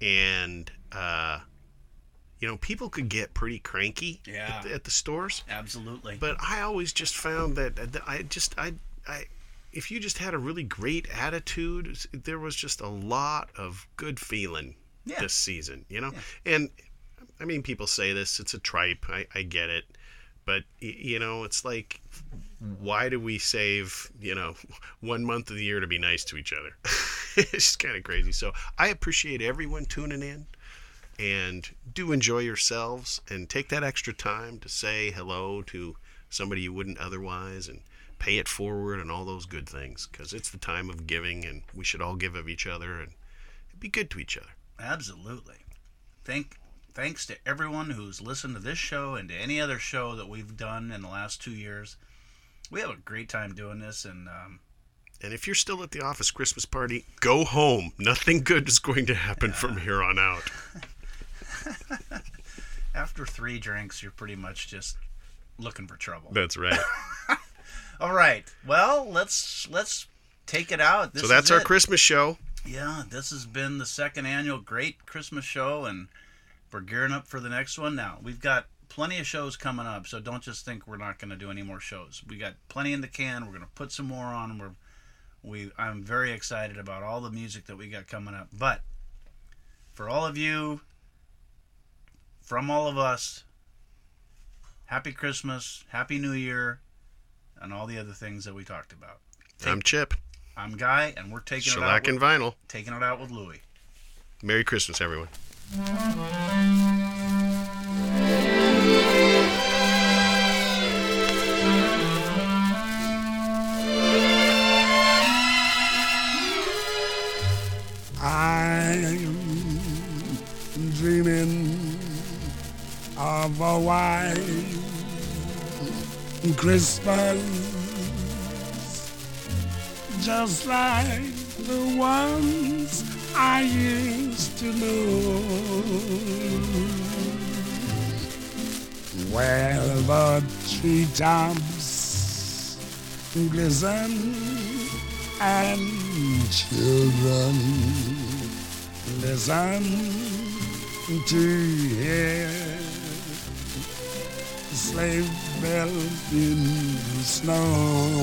and uh, you know, people could get pretty cranky Yeah. at, the, at the stores. Absolutely. But I always just found that that I just I I if you just had a really great attitude, there was just a lot of good feeling Yeah. this season, you know. And I mean, people say this; it's a tripe. I, I get it, but you know, it's like, why do we save you know one month of the year to be nice to each other? it's just kind of crazy. So I appreciate everyone tuning in and do enjoy yourselves and take that extra time to say hello to somebody you wouldn't otherwise and pay it forward and all those good things because it's the time of giving and we should all give of each other and be good to each other. Absolutely. Thank thanks to everyone who's listened to this show and to any other show that we've done in the last two years. We have a great time doing this, and um, And if you're still at the office Christmas party, go home. Nothing good is going to happen from here on out. after three drinks, you're pretty much just looking for trouble. That's right. All right. Well, let's let's take it out. This so that's our it. Christmas show. Yeah, this has been the second annual Great Christmas Show, and we're gearing up for the next one now. We've got plenty of shows coming up, so don't just think we're not going to do any more shows. We got plenty in the can. We're going to put some more on. We're we I'm very excited about all the music that we got coming up. But for all of you, from all of us, Happy Christmas, Happy New Year, and all the other things that we talked about. I'm Chip. I'm Guy, and we're taking it out. Shellac with- and vinyl. Taking it out with Louie. Merry Christmas, everyone. I'm dreaming of a white Christmas, just like the ones I used to know. Where the treetops glisten and children listen to hear sleigh bells in the snow.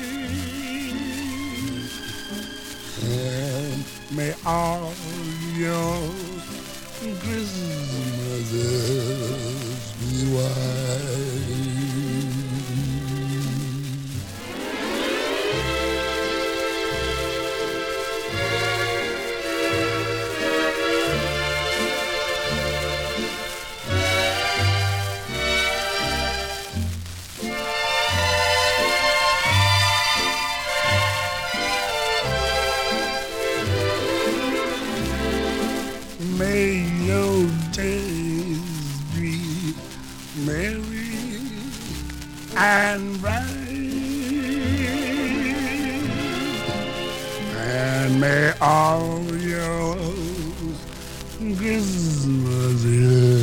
May all your Christmases be white. And bright. And may all your Christmases